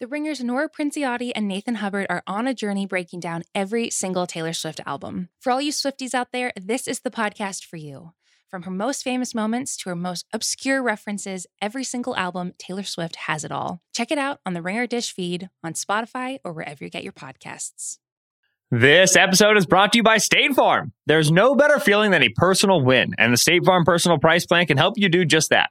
The Ringers Nora Princiotti and Nathan Hubbard are on a journey breaking down every single Taylor Swift album. For all you Swifties out there, this is the podcast for you. From her most famous moments to her most obscure references, every single album, Taylor Swift has it all. Check it out on the Ringer Dish feed, on Spotify, or wherever you get your podcasts. This episode is brought to you by State Farm. There's no better feeling than a personal win, and the State Farm Personal Price Plan can help you do just that.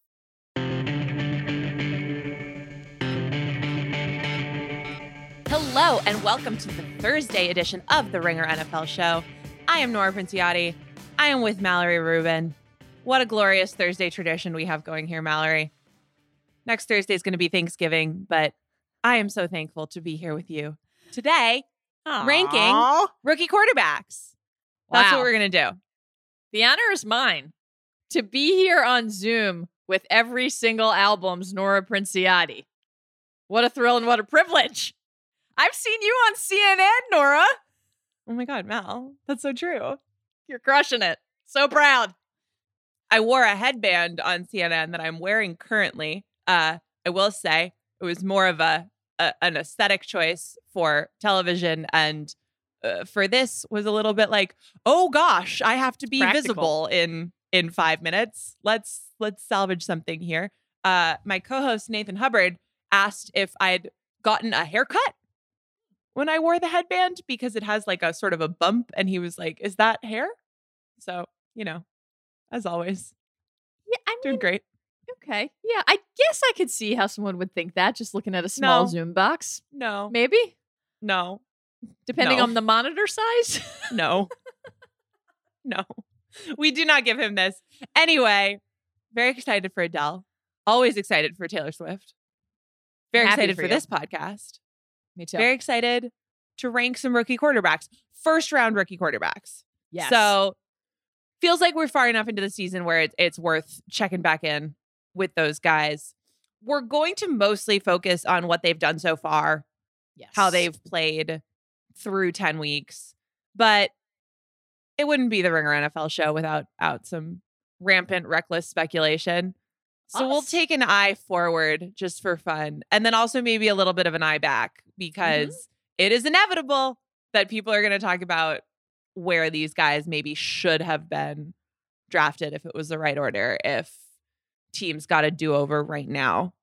And welcome to the Thursday edition of the Ringer NFL show. I am Nora Princiotti. I am with Mallory Rubin. What a glorious Thursday tradition we have going here, Mallory. Next Thursday is going to be Thanksgiving, but I am so thankful to be here with you today, ranking rookie quarterbacks. That's what we're going to do. The honor is mine to be here on Zoom with every single album's Nora Princiotti. What a thrill and what a privilege. I've seen you on CNN, Nora. Oh my God, Mal, that's so true. You're crushing it. So proud. I wore a headband on CNN that I'm wearing currently. Uh, I will say it was more of a, a an aesthetic choice for television, and uh, for this was a little bit like, oh gosh, I have to be Practical. visible in in five minutes. Let's let's salvage something here. Uh, my co-host Nathan Hubbard asked if I'd gotten a haircut when I wore the headband because it has like a sort of a bump, and he was like, "Is that hair?" So you know, as always, Yeah, I doing great. okay. Yeah, I guess I could see how someone would think that just looking at a small No. Zoom box. No, Maybe, no, depending No. on the monitor size. no, no. We do not give him this. Anyway, very excited for Adele. Always excited for Taylor Swift. Very Happy excited for for, this podcast. Me too. Very excited to rank some rookie quarterbacks, first round rookie quarterbacks. Yeah. So feels like we're far enough into the season where it's it's worth checking back in with those guys. We're going to mostly focus on what they've done so far, yes. how they've played through 10 weeks. But it wouldn't be the Ringer NFL show without out some rampant reckless speculation. So we'll take an eye forward just for fun and then also maybe a little bit of an eye back because it is inevitable that people are going to talk about where these guys maybe should have been drafted if it was the right order if teams got a do-over right now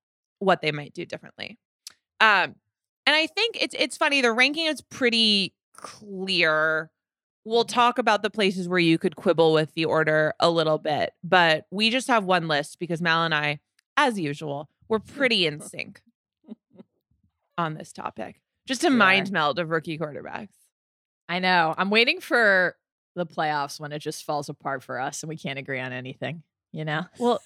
what they might do differently. Um and i think it's it's funny the ranking is pretty clear we'll talk about the places where you could quibble with the order a little bit but we just have one list because mal and i as usual we're pretty in sync on this topic just a Sure. mind meld of rookie quarterbacks I know. I'm waiting for the playoffs when it just falls apart for us and we can't agree on anything. You know, well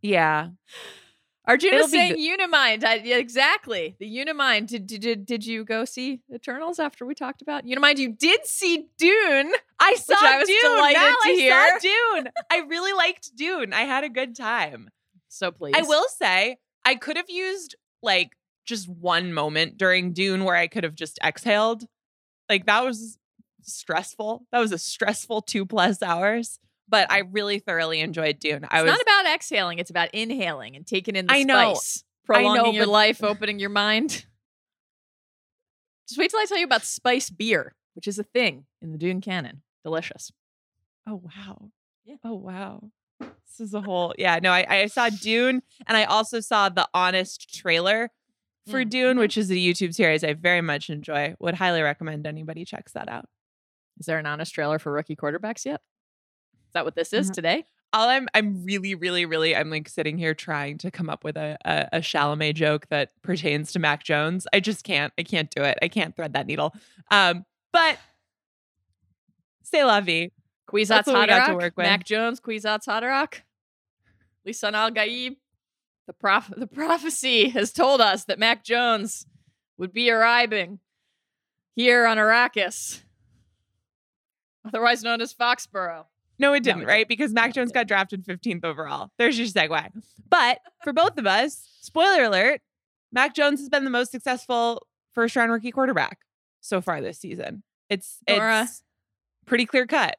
yeah Arjun It'll is be saying Unimind. I, yeah, exactly, the Unimind. Did, did did did you go see Eternals after we talked about Unimind? You did see Dune. I saw I was Dune. delighted Mal, to I hear. saw Dune. I really liked Dune. I had a good time. So please, I will say I could have used like just one moment during Dune where I could have just exhaled. Like that was stressful. That was a stressful two plus hours. But I really thoroughly enjoyed Dune. I It's was not about exhaling; it's about inhaling and taking in the I know. spice, I know, prolonging your life, opening your mind. Just wait till I tell you about spice beer, which is a thing in the Dune canon. Delicious. Oh wow. Yeah. Oh wow. This is a whole yeah, no, I, I saw Dune and I also saw the honest trailer for Mm. Dune, which is a YouTube series I very much enjoy. Would highly recommend anybody checks that out. Is there an honest trailer for rookie quarterbacks yet? Is that what this is Mhm. today? all I'm I'm really, really, really I'm like sitting here trying to come up with a, a a Chalamet joke that pertains to Mac Jones. I just can't. I can't do it. I can't thread that needle. Um, but say la vie. Kwisatz That's what we got to Haderach, work with. Mac Jones, Kwisatz Haderach, Lisan Al Gaib. The prof- the prophecy has told us that Mac Jones would be arriving here on Arrakis, otherwise known as Foxborough. No, it No, didn't, it right? Because Mac No, Jones got drafted 15th overall. There's your segue. But for both of us, spoiler alert, Mac Jones has been the most successful first round rookie quarterback so far this season. It's Nora. it's pretty clear cut.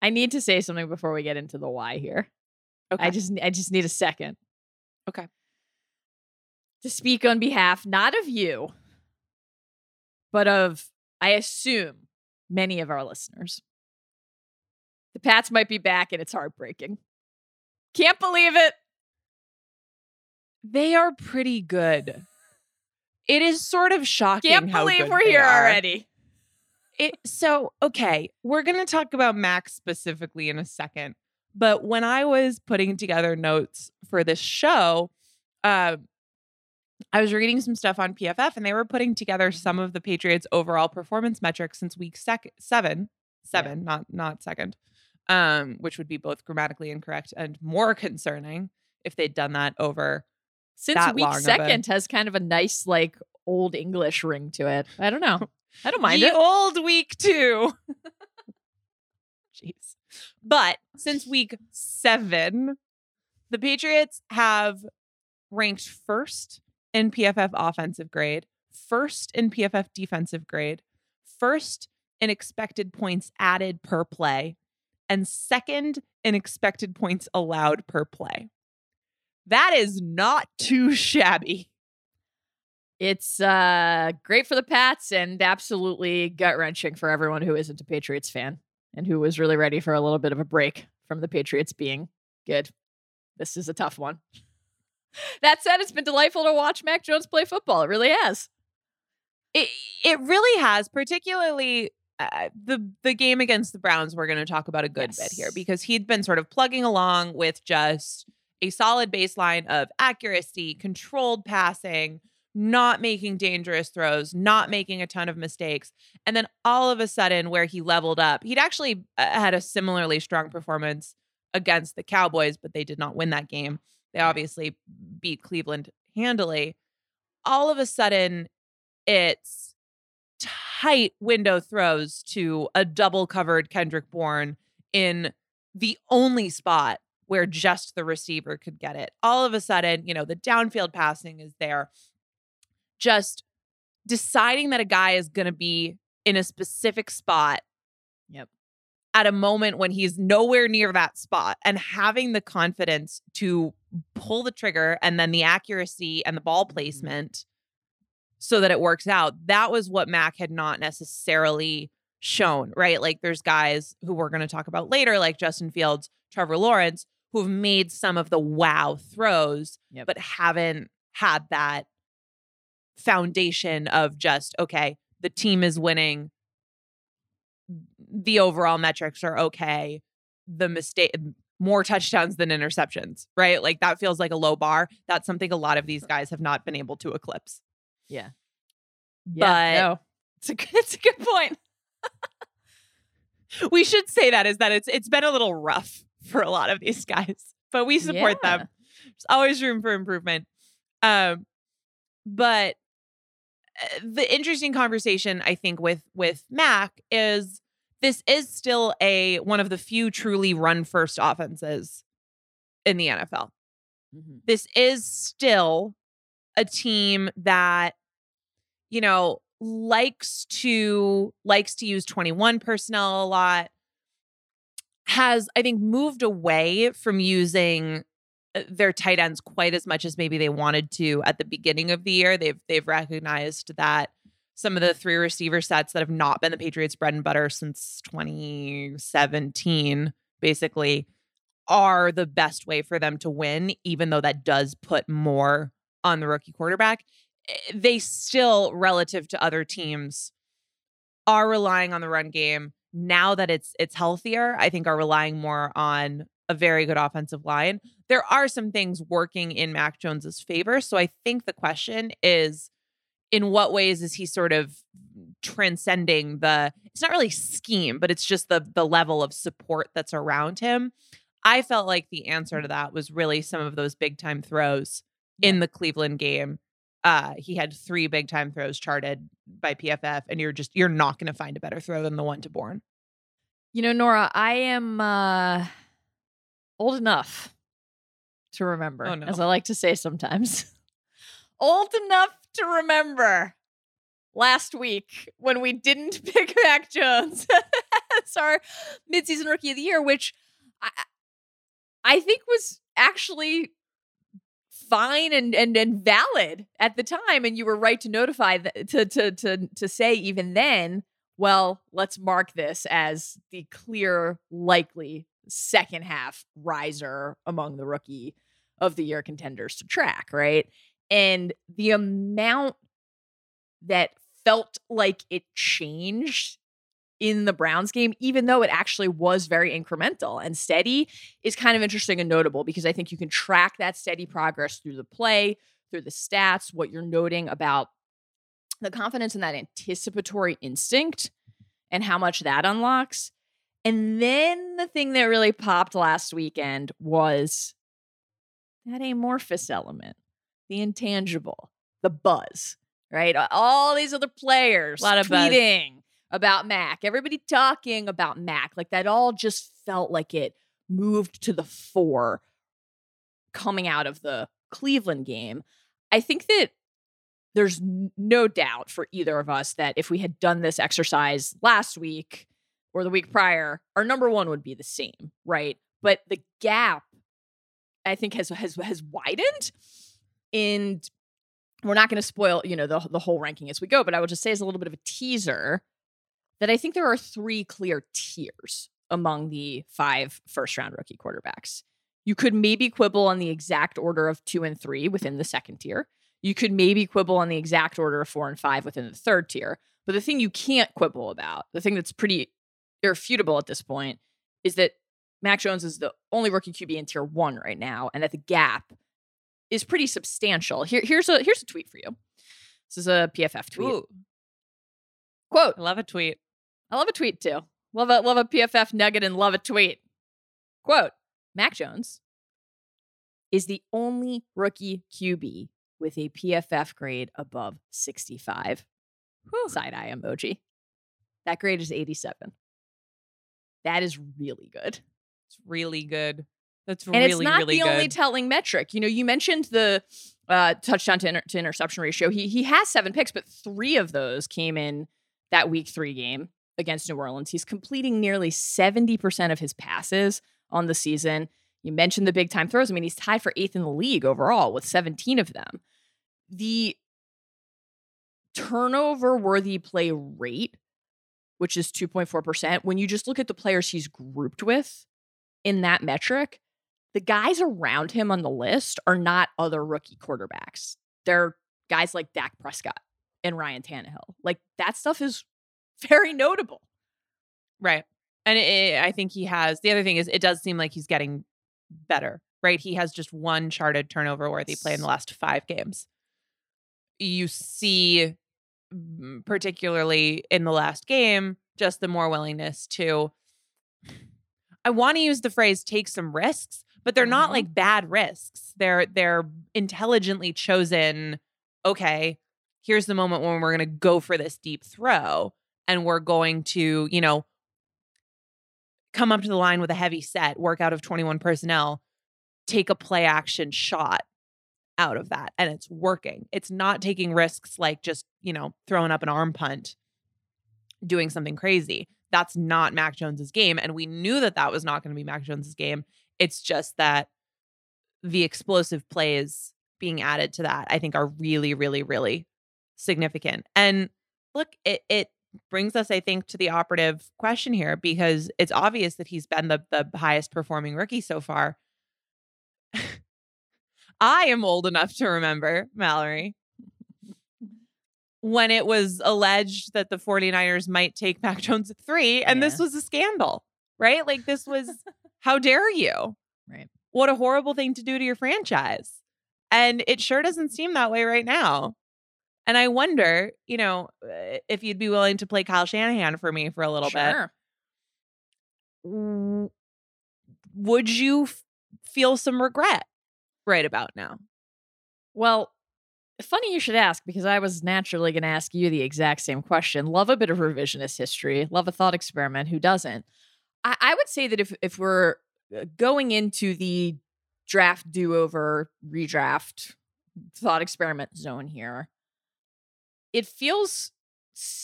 I need to say something before we get into the why here. I just I just need a second. Okay. To speak on behalf not of you, but of I assume many of our listeners. The Pats might be back and it's heartbreaking. Can't believe it. they are pretty good. It is sort of shocking. Can't believe we're here are. already. It, so okay, we're gonna talk about Max specifically in a second. But when I was putting together notes for this show, uh, I was reading some stuff on PFF, and they were putting together some of the Patriots' overall performance metrics since week sec- seven, seven, not not second, um, which would be both grammatically incorrect and more concerning if they'd done that over. Since that week long of a- second has kind of a nice, like old English ring to it. I don't know. I don't mind Ye it. old week two. Jeez. But since week seven, the Patriots have ranked first in PFF offensive grade, first in PFF defensive grade, first in expected points added per play, and second in expected points allowed per play. That is not too shabby. It's uh great for the Pats and absolutely gut wrenching for everyone who isn't a Patriots fan and who was really ready for a little bit of a break from the Patriots being good. This is a tough one. That said, it's been delightful to watch Mac Jones play football. It really has. It it really has, particularly uh, the the game against the Browns. We're going to talk about a good bit here because he'd been sort of plugging along with just a solid baseline of accuracy, controlled passing, not making dangerous throws, not making a ton of mistakes, and then all of a sudden, where he leveled up, he'd actually uh, had a similarly strong performance against the Cowboys, but they did not win that game. They obviously beat Cleveland handily. All of a sudden, it's tight window throws to a double covered Kendrick Bourne in the only spot where just the receiver could get it. All of a sudden, you know, the downfield passing is there. Just deciding that a guy is going to be in a specific spot Yep. at a moment when he's nowhere near that spot and having the confidence to pull the trigger and then the accuracy and the ball mm-hmm. placement so that it works out. That was what Mac had not necessarily shown, right? Like there's guys who we're going to talk about later, like Justin Fields, Trevor Lawrence, who've made some of the wow throws, Yep. but haven't had that foundation of just, okay, the team is winning. The overall metrics are okay. The mistake, more touchdowns than interceptions, right? Like that feels like a low bar. That's something a lot of these guys have not been able to eclipse. Yeah. But no. It's a good, it's a good point. we should say that is that it's it's been a little rough for a lot of these guys, but we support Yeah. them. There's always room for improvement. Um, but uh, the interesting conversation I think with with Mac is this is still a one of the few truly run first offenses in the NFL. Mhm. This is still a team that you know likes to likes to use 21 personnel a lot has i think moved away from using uh, their tight ends quite as much as maybe they wanted to at the beginning of the year. They've they've recognized that some of the three receiver sets that have not been the patriots bread and butter since 2017 basically are the best way for them to win even though that does put more on the rookie quarterback Eh, they still relative to other teams are relying on the run game now that it's it's healthier, I think are relying more on a very good offensive line. There are some things working in Mac Jones's favor. So I think the question is in what ways is he sort of transcending the it's not really scheme, but it's just the the level of support that's around him. I felt like the answer to that was really some of those big time throws in the Cleveland game. Uh, he had three big time throws charted by PFF, and you're just you're not going to find a better throw than the one to Bourne. You know, Nora, I am uh, old enough to remember, Oh, no. as I like to say sometimes. old enough to remember last week when we didn't pick Mac Jones as our midseason rookie of the year, which I, I think was actually fine and, and and valid at the time. And you were right to notify to to to to say even then, well, let's mark this as the clear likely second half riser among the rookie of the year contenders to track, right? And the amount that felt like it changed in the Browns game, even though it actually was very incremental and steady, is kind of interesting and notable because I think you can track that steady progress through the play, through the stats, what you're noting about the confidence in that anticipatory instinct and how much that unlocks. And then the thing that really popped last weekend was that amorphous element, the intangible, the buzz, right? All these other players a Lot of buzz. About Mac, everybody talking about Mac. Like that all just felt like it moved to the fore coming out of the Cleveland game. I think that there's no doubt for either of us that if we had done this exercise last week or the week prior, our number one would be the same, right? But the gap, I think, has has has widened, and we're not going to spoil, you know, the the whole ranking as we go. But I will just say as a little bit of a teaser that I think there are three clear tiers among the five first round rookie quarterbacks. You could maybe quibble on the exact order of two and three within the second tier. You could maybe quibble on the exact order of four and five within the third tier. But the thing you can't quibble about, the thing that's pretty irrefutable at this point, is that Mac Jones is the only rookie QB in tier one right now, and that the gap is pretty substantial. Here, here's a here's a tweet for you. This is a PFF tweet. Ooh, Quote: I love a tweet. I love a tweet too. Love a love a PFF nugget and love a tweet. Quote: Mac Jones is the only rookie QB with a PFF grade above 65. Side eye emoji. That grade is 87. That is really good. It's really good. That's and really it's not really the good. only telling metric. You know, you mentioned the uh, touchdown to, inter- to interception ratio. He he has seven picks, but three of those came in that week three game against New Orleans. He's completing nearly seventy percent of his passes on the season. You mentioned the big time throws. I mean, he's tied for eighth in the league overall with seventeen of them. The turnover worthy play rate, which is 2.4%, when you just look at the players he's grouped with in that metric, the guys around him on the list are not other rookie quarterbacks. They're guys like Dak Prescott and Ryan Tannehill. Like that stuff is very notable. Right. And it, I think he has. The other thing is, it does seem like he's getting better, right? He has just one charted turnover worthy play in the last five games. You see, mm, particularly in the last game, just the more willingness to. I want to use the phrase "take some risks," but they're not Mhm. like bad risks. They're they're intelligently chosen. Okay, here's the moment when we're going to go for this deep throw, and we're going to, you know, come up to the line with a heavy set, work out of 21 personnel, take a play action shot out of that. And it's working. It's not taking risks like just, you know, throwing up an arm punt, doing something crazy. That's not Mac Jones's game. And we knew that that was not going to be Mac Jones's game. It's just that the explosive plays being added to that, I think, are really, really, really significant. And look, it, it brings us, I think, to the operative question here because it's obvious that he's been the, the highest performing rookie so far. I am old enough to remember, Mallory, when it was alleged that the 49ers might take Mac Jones at three, and this was a scandal, right? Like, this was, how dare you? Right. What a horrible thing to do to your franchise. And it sure doesn't seem that way right now. And I wonder, you know, uh, if you'd be willing to play Kyle Shanahan for me for a little bit Sure. w- would you f- feel some regret right about now? Well, funny you should ask because I was naturally going to ask you the exact same question. Love a bit of revisionist history, love a thought experiment. Who doesn't? I, I would say that if if we're uh, going into the draft do over redraft thought experiment zone here, it feels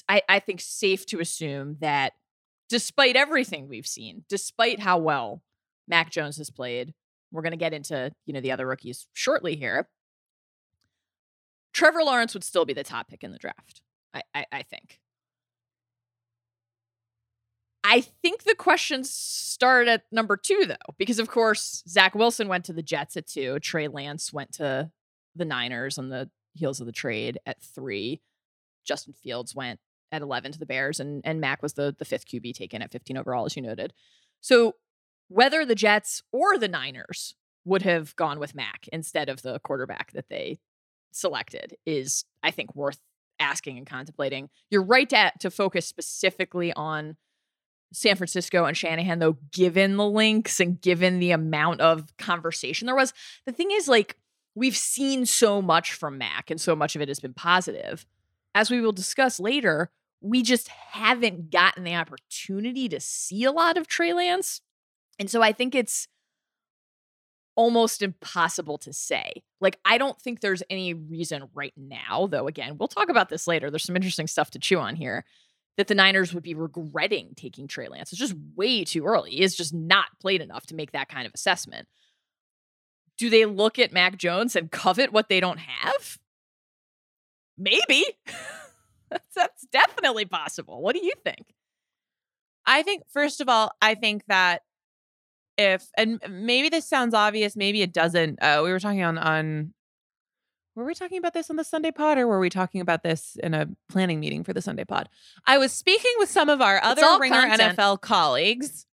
I think safe to assume that despite everything we've seen, despite how well Mac Jones has played, we're going to get into you know the other rookies shortly here. Trevor Lawrence would still be the top pick in the draft. I, I, I think. I think the questions start at number two, though, because of course Zach Wilson went to the Jets at two. Trey Lance went to the Niners on the heels of the trade at three. Justin Fields went at eleven to the Bears, and and Mac was the the fifth QB taken at fifteen overall, as you noted. So whether the Jets or the Niners would have gone with Mac instead of the quarterback that they selected is, I think, worth asking and contemplating. You're right to, to focus specifically on San Francisco and Shanahan, though, given the links and given the amount of conversation there was. The thing is, like, we've seen so much from Mac, and so much of it has been positive. As we will discuss later, we just haven't gotten the opportunity to see a lot of Trey Lance. And so I think it's almost impossible to say. Like, I don't think there's any reason right now, though, again, we'll talk about this later. There's some interesting stuff to chew on here that the Niners would be regretting taking Trey Lance. It's just way too early. He has just not played enough to make that kind of assessment. Do they look at Mac Jones and covet what they don't have? Maybe. that's, that's definitely possible. What do you think? I think, first of all, I think that if, and maybe this sounds obvious, maybe it doesn't. Uh, we were talking on, on, were we talking about this on the Sunday pod or were we talking about this in a planning meeting for the Sunday pod? I was speaking with some of our other Ringer content. NFL colleagues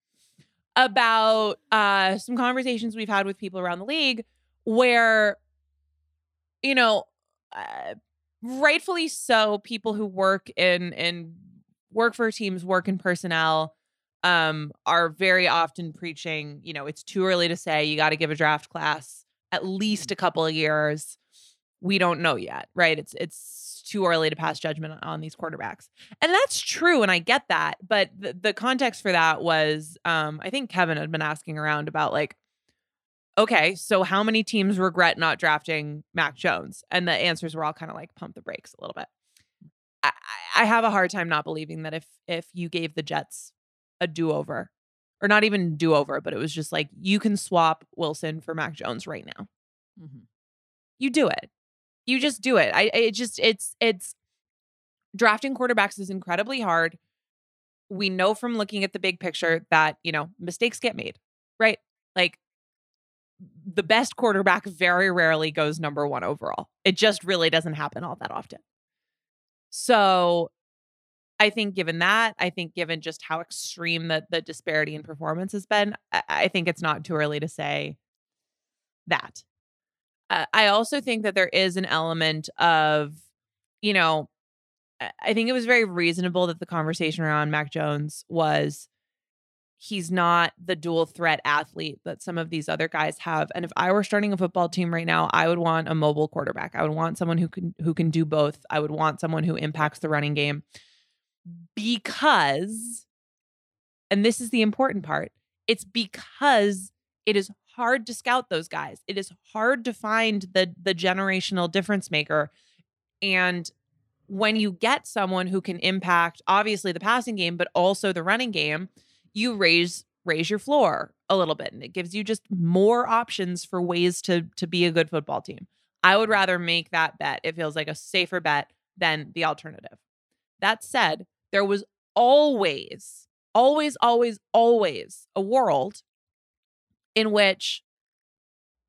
about uh, some conversations we've had with people around the league where, you know, uh, rightfully so, people who work in in work for teams, work in personnel, um, are very often preaching, you know, it's too early to say. You got to give a draft class at least a couple of years. We don't know yet, right? It's it's too early to pass judgment on these quarterbacks. And that's true, and I get that. But the, the context for that was um, I think Kevin had been asking around about like, okay, so how many teams regret not drafting Mac Jones? And the answers were all kind of like pump the brakes a little bit. I, I have a hard time not believing that if if you gave the Jets a do over, or not even do over, but it was just like you can swap Wilson for Mac Jones right now. Mm-hmm. You do it. You just do it. I it just it's it's drafting quarterbacks is incredibly hard. We know from looking at the big picture that, you know, mistakes get made, right? Like the best quarterback very rarely goes number 1 overall. It just really doesn't happen all that often. So I think given that, I think given just how extreme the the disparity in performance has been, I, I think it's not too early to say that. Uh, I also think that there is an element of, you know, I think it was very reasonable that the conversation around Mac Jones was he's not the dual threat athlete that some of these other guys have. And if I were starting a football team right now, I would want a mobile quarterback. I would want someone who can who can do both. I would want someone who impacts the running game because and this is the important part. It's because it is hard to scout those guys. It is hard to find the the generational difference maker and when you get someone who can impact obviously the passing game but also the running game, you raise raise your floor a little bit and it gives you just more options for ways to to be a good football team. I would rather make that bet. It feels like a safer bet than the alternative. That said, there was always always always always a world in which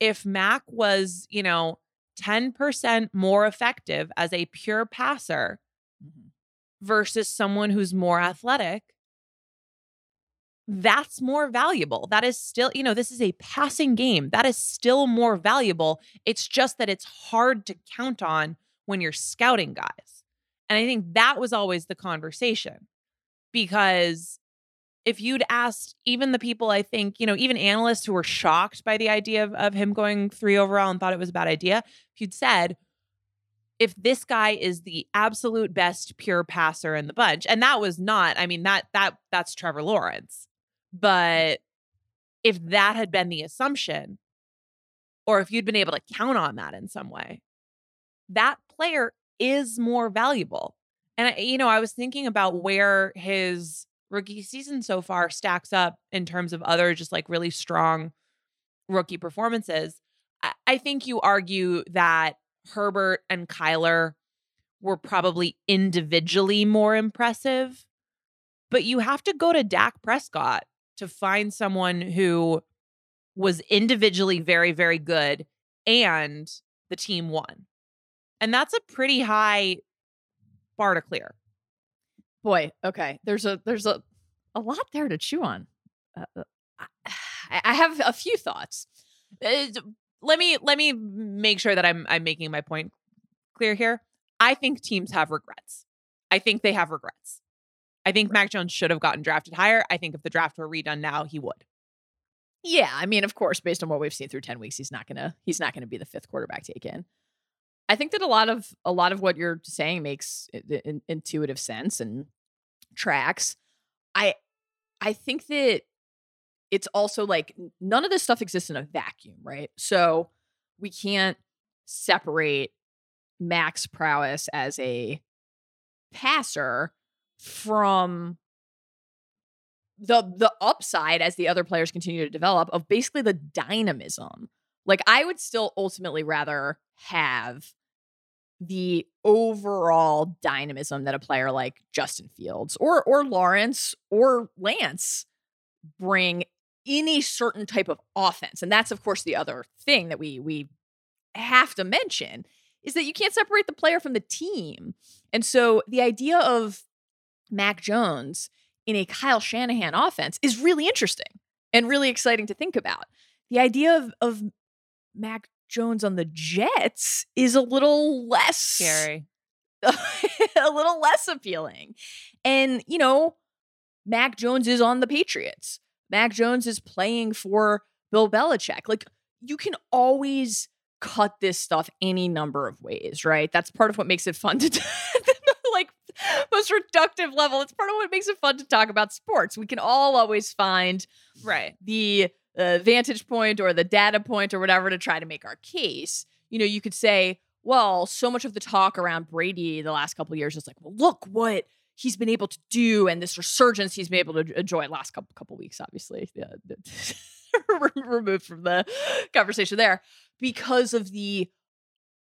if Mac was, you know, 10% more effective as a pure passer mm-hmm. versus someone who's more athletic, that's more valuable. That is still, you know, this is a passing game. That is still more valuable. It's just that it's hard to count on when you're scouting guys. And I think that was always the conversation because if you'd asked even the people I think, you know, even analysts who were shocked by the idea of, of him going three overall and thought it was a bad idea, if you'd said, if this guy is the absolute best pure passer in the bunch, and that was not, I mean, that that that's Trevor Lawrence. But if that had been the assumption, or if you'd been able to count on that in some way, that player is more valuable. And I, you know, I was thinking about where his rookie season so far stacks up in terms of other just like really strong rookie performances. I, I think you argue that Herbert and Kyler were probably individually more impressive, but you have to go to Dak Prescott to find someone who was individually very, very good and the team won. And that's a pretty high bar to clear. Boy, okay. There's a there's a a lot there to chew on. Uh, uh I, I have a few thoughts. Uh, let me let me make sure that I'm I'm making my point clear here. I think teams have regrets. I think they have regrets. I think Mac Jones should have gotten drafted higher. I think if the draft were redone now, he would. Yeah, I mean, of course, based on what we've seen through 10 weeks, he's not gonna he's not gonna be the fifth quarterback taken. I think that a lot of a lot of what you're saying makes intuitive sense and tracks. I I think that it's also like none of this stuff exists in a vacuum, right? So we can't separate Mac's prowess as a passer from the the upside as the other players continue to develop of basically the dynamism. Like I would still ultimately rather have the overall dynamism that a player like Justin Fields or or Lawrence or Lance bring any certain type of offense. And that's of course the other thing that we we have to mention is that you can't separate the player from the team. And so the idea of Mac Jones in a Kyle Shanahan offense is really interesting and really exciting to think about. The idea of of Mac Jones on the Jets is a little less scary. a little less appealing. And, you know, Mac Jones is on the Patriots. Mac Jones is playing for Bill Belichick. Like, you can always cut this stuff any number of ways, right? That's part of what makes it fun to most reductive level. It's part of what makes it fun to talk about sports. We can all always find right the uh, vantage point or the data point or whatever to try to make our case. You know, you could say, well, so much of the talk around Brady the last couple years is like, well, look what he's been able to do and this resurgence he's been able to enjoy last couple couple weeks, obviously. removed from the conversation there because of the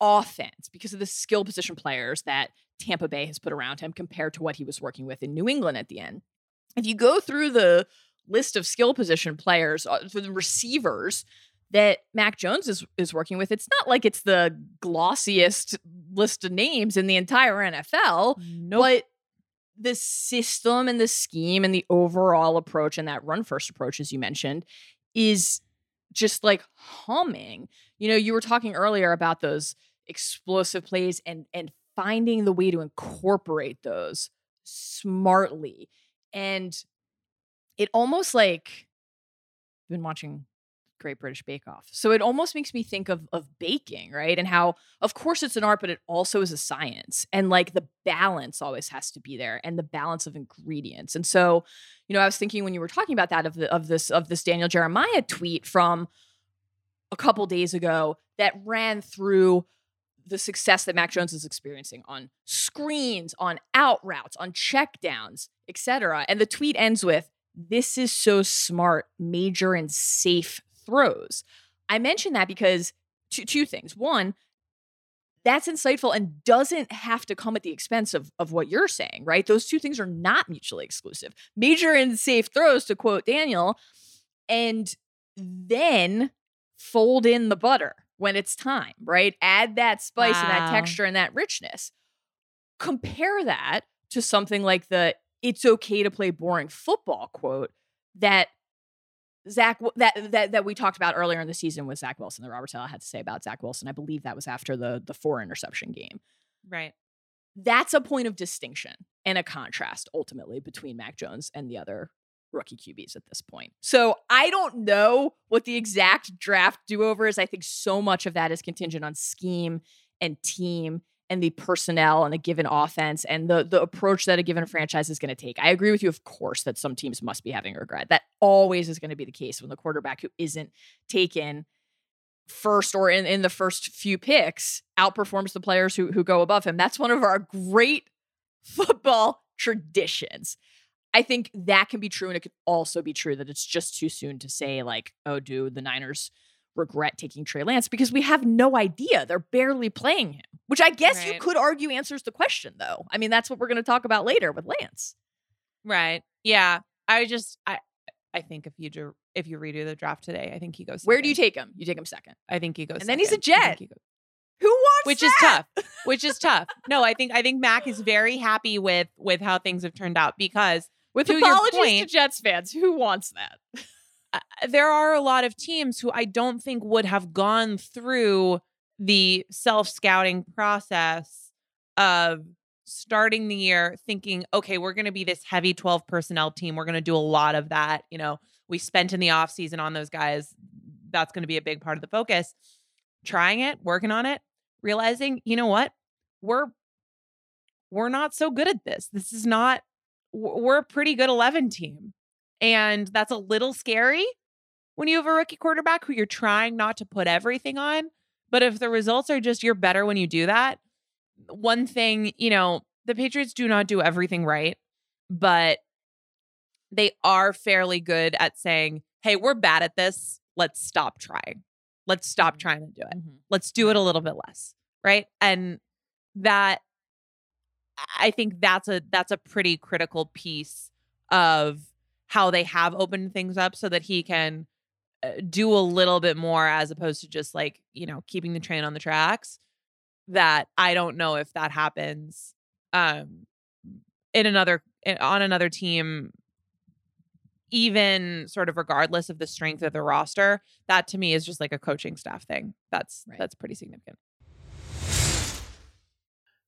offense, because of the skill position players that Tampa Bay has put around him compared to what he was working with in New England at the end. If you go through the list of skill position players uh, for the receivers that Mac Jones is is working with. It's not like it's the glossiest list of names in the entire NFL, nope. but the system and the scheme and the overall approach and that run first approach, as you mentioned, is just like humming. You know, you were talking earlier about those explosive plays and and finding the way to incorporate those smartly. And it almost like I've been watching Great British Bake Off. So it almost makes me think of of baking, right? And how of course it's an art, but it also is a science. And like the balance always has to be there and the balance of ingredients. And so, you know, I was thinking when you were talking about that of the of this of this Daniel Jeremiah tweet from a couple days ago that ran through the success that Mac Jones is experiencing on screens, on out routes, on checkdowns, etc. And the tweet ends with this is so smart, major and safe throws. I mention that because two, two things. One, that's insightful and doesn't have to come at the expense of, of what you're saying, right? Those two things are not mutually exclusive. Major and safe throws, to quote Daniel, and then fold in the butter when it's time, right? Add that spice wow. and that texture and that richness. Compare that to something like the "It's okay to play boring football" quote that Zach that that that we talked about earlier in the season with Zach Wilson. the Robert Saleh had to say about Zach Wilson. I believe that was after the the four interception game. Right. That's a point of distinction and a contrast ultimately between Mac Jones and the other rookie QBs at this point. So I don't know what the exact draft do over is. I think so much of that is contingent on scheme and team and the personnel and a given offense and the the approach that a given franchise is going to take. I agree with you, of course, that some teams must be having regret. That always is going to be the case when the quarterback who isn't taken first or in, in the first few picks outperforms the players who who go above him. That's one of our great football traditions. I think that can be true, and it could also be true that it's just too soon to say, like, oh, do the Niners regret taking Trey Lance because we have no idea. They're barely playing him, which I guess right. you could argue answers the question, though. I mean, that's what we're going to talk about later with Lance. Right. Yeah. I just, I, I think if you do, if you redo the draft today, I think he goes. Second. Where do you take him? You take him second. I think he goes, and second. then he's a Jet. He Who wants which that? is tough which is tough no i think i think mac is very happy with with how things have turned out because with to apologies point, to Jets fans, who wants that? uh, there are a lot of teams who I don't think would have gone through the self scouting process of starting the year thinking, okay, we're going to be this heavy 12 personnel team. We're going to do a lot of that. You know, we spent in the offseason on those guys. That's going to be a big part of the focus. Trying it, working on it, realizing, you know what? We're we're not so good at this. This is not we're a pretty good 11 team. And that's a little scary when you have a rookie quarterback who you're trying not to put everything on. But if the results are just you're better when you do that, one thing, you know, the Patriots do not do everything right, but they are fairly good at saying, hey, we're bad at this. Let's stop trying. Let's stop mm-hmm. trying to do it. Mm-hmm. Let's do it a little bit less. Right. And that I think that's a that's a pretty critical piece of how they have opened things up so that he can uh, do a little bit more as opposed to just like, you know, keeping the train on the tracks. That I don't know if that happens um in another on another team even sort of regardless of the strength of the roster that to me is just like a coaching staff thing that's right. that's pretty significant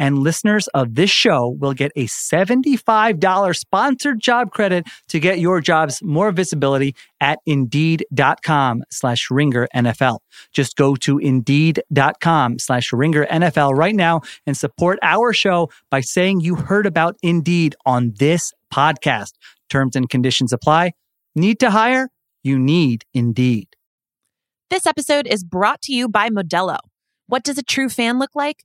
And listeners of this show will get a $75 sponsored job credit to get your jobs more visibility at indeed.com slash ringer NFL. Just go to indeed.com slash ringer NFL right now and support our show by saying you heard about Indeed on this podcast. Terms and conditions apply. Need to hire? You need Indeed. This episode is brought to you by Modelo. What does a true fan look like?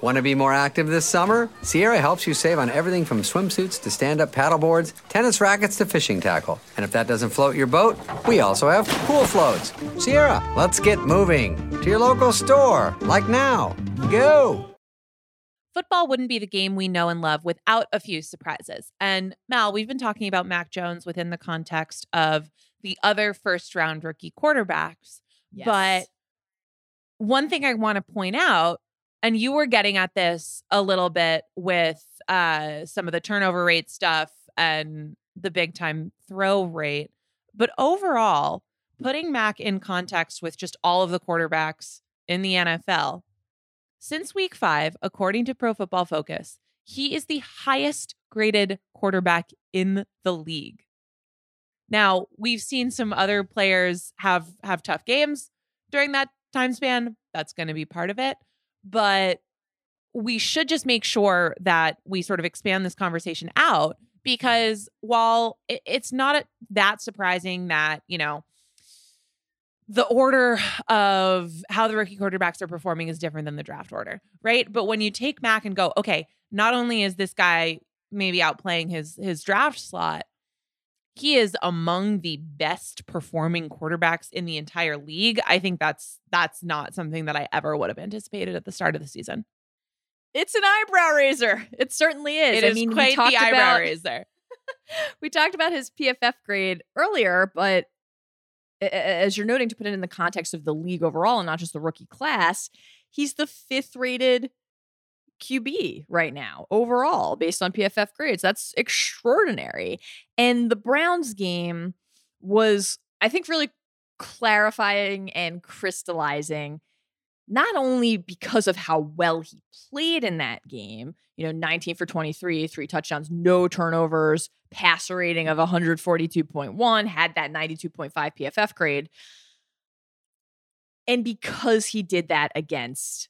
Want to be more active this summer? Sierra helps you save on everything from swimsuits to stand up paddleboards, tennis rackets to fishing tackle. And if that doesn't float your boat, we also have pool floats. Sierra, let's get moving to your local store, like now. Go! Football wouldn't be the game we know and love without a few surprises. And Mal, we've been talking about Mac Jones within the context of the other first round rookie quarterbacks. Yes. But one thing I want to point out and you were getting at this a little bit with uh, some of the turnover rate stuff and the big time throw rate. But overall, putting Mac in context with just all of the quarterbacks in the NFL, since week five, according to Pro Football Focus, He is the highest graded quarterback in the league. Now, we've seen some other players have have tough games during that time span. That's going to be part of it. But we should just make sure that we sort of expand this conversation out because while it's not that surprising that, you know, the order of how the rookie quarterbacks are performing is different than the draft order, right? But when you take Mac and go, okay, not only is this guy maybe outplaying his his draft slot, he is among the best performing quarterbacks in the entire league. I think that's that's not something that I ever would have anticipated at the start of the season. It's an eyebrow raiser. It certainly is. It I is mean, quite the eyebrow raiser. we talked about his PFF grade earlier, but as you're noting, to put it in the context of the league overall and not just the rookie class, he's the fifth rated QB right now overall based on PFF grades. That's extraordinary. And the Browns game was, I think, really clarifying and crystallizing not only because of how well he played in that game, you know, 19 for 23, three touchdowns, no turnovers, passer rating of 142.1, had that 92.5 PFF grade. And because he did that against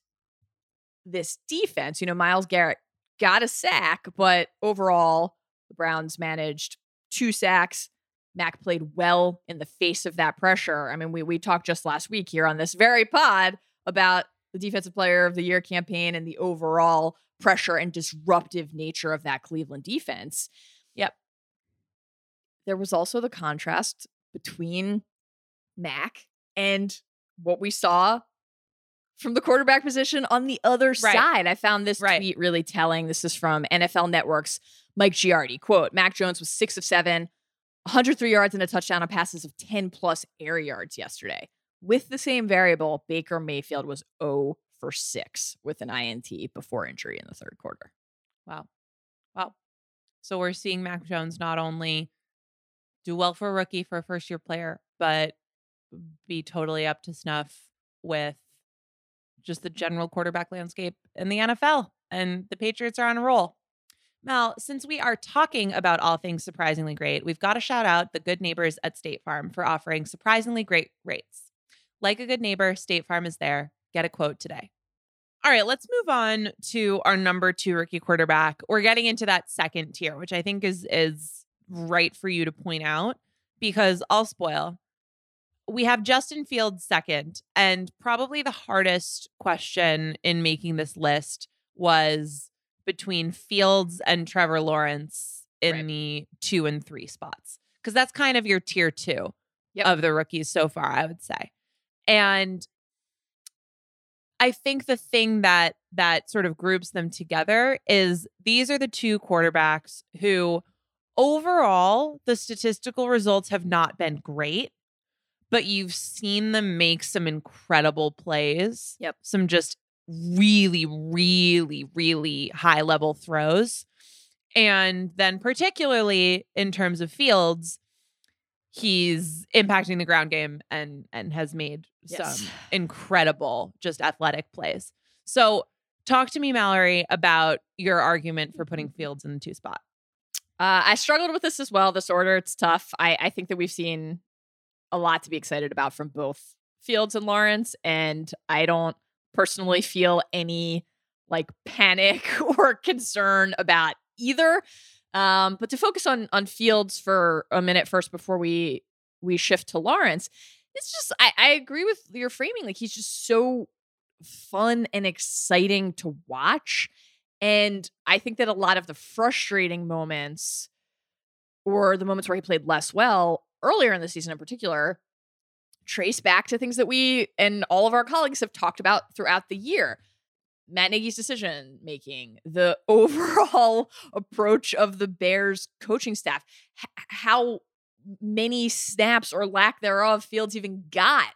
this defense, you know, Myles Garrett got a sack, but overall, the Browns managed two sacks. Mac played well in the face of that pressure. I mean, we we talked just last week here on this very pod about the defensive player of the year campaign and the overall pressure and disruptive nature of that Cleveland defense. Yep. There was also the contrast between Mac and what we saw from the quarterback position on the other Right. side. I found this Right. tweet really telling. This is from NFL Network's Mike Giardi. Quote, Mac Jones was six of seven, 103 yards and a touchdown on passes of 10 plus air yards yesterday. With the same variable, Baker Mayfield was 0 for 6 with an INT before injury in the third quarter. Wow. Wow. So we're seeing Mac Jones not only do well for a rookie for a first year player, but be totally up to snuff with just the general quarterback landscape in the NFL. And the Patriots are on a roll. Mal, since we are talking about all things surprisingly great, we've got to shout out the good neighbors at State Farm for offering surprisingly great rates. Like a good neighbor, State Farm is there. Get a quote today. All right, let's move on to our number two rookie quarterback. We're getting into that second tier, which I think is is right for you to point out because I'll spoil. We have Justin Fields second, and probably the hardest question in making this list was between Fields and Trevor Lawrence in Right. the two and three spots. Because that's kind of your tier two Yep. of the rookies so far, I would say. And I think the thing that that sort of groups them together is these are the two quarterbacks who overall the statistical results have not been great, but you've seen them make some incredible plays. Yep. Some just really really really high level throws. And then particularly in terms of Fields, he's impacting the ground game and and has made Yes. some incredible just athletic plays. So talk to me Mallory about your argument for putting Fields in the two spot. Uh, I struggled with this as well. This order, it's tough. I, I think that we've seen a lot to be excited about from both Fields and Lawrence, and I don't personally feel any like panic or concern about either. Um, but to focus on on Fields for a minute first before we we shift to Lawrence, it's just I, I agree with your framing. Like he's just so fun and exciting to watch. And I think that a lot of the frustrating moments or the moments where he played less well earlier in the season in particular trace back to things that we and all of our colleagues have talked about throughout the year. Matt Nagy's decision making, the overall approach of the Bears coaching staff, h- how many snaps or lack thereof Fields even got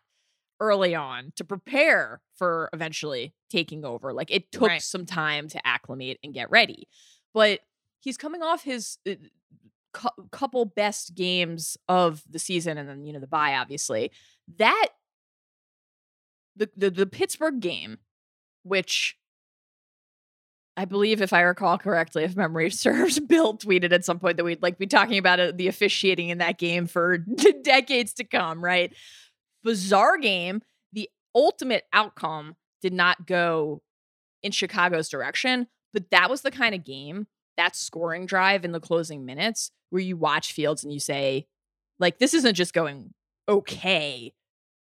early on to prepare for eventually taking over. Like it took Right. some time to acclimate and get ready. But he's coming off his uh, cou- couple best games of the season and then, you know, the bye obviously. That the the, the Pittsburgh game which I believe, if I recall correctly, if memory serves, Bill tweeted at some point that we'd like be talking about uh, the officiating in that game for decades to come, right? Bizarre game. The ultimate outcome did not go in Chicago's direction, but that was the kind of game, that scoring drive in the closing minutes, where you watch Fields and you say, like, this isn't just going okay.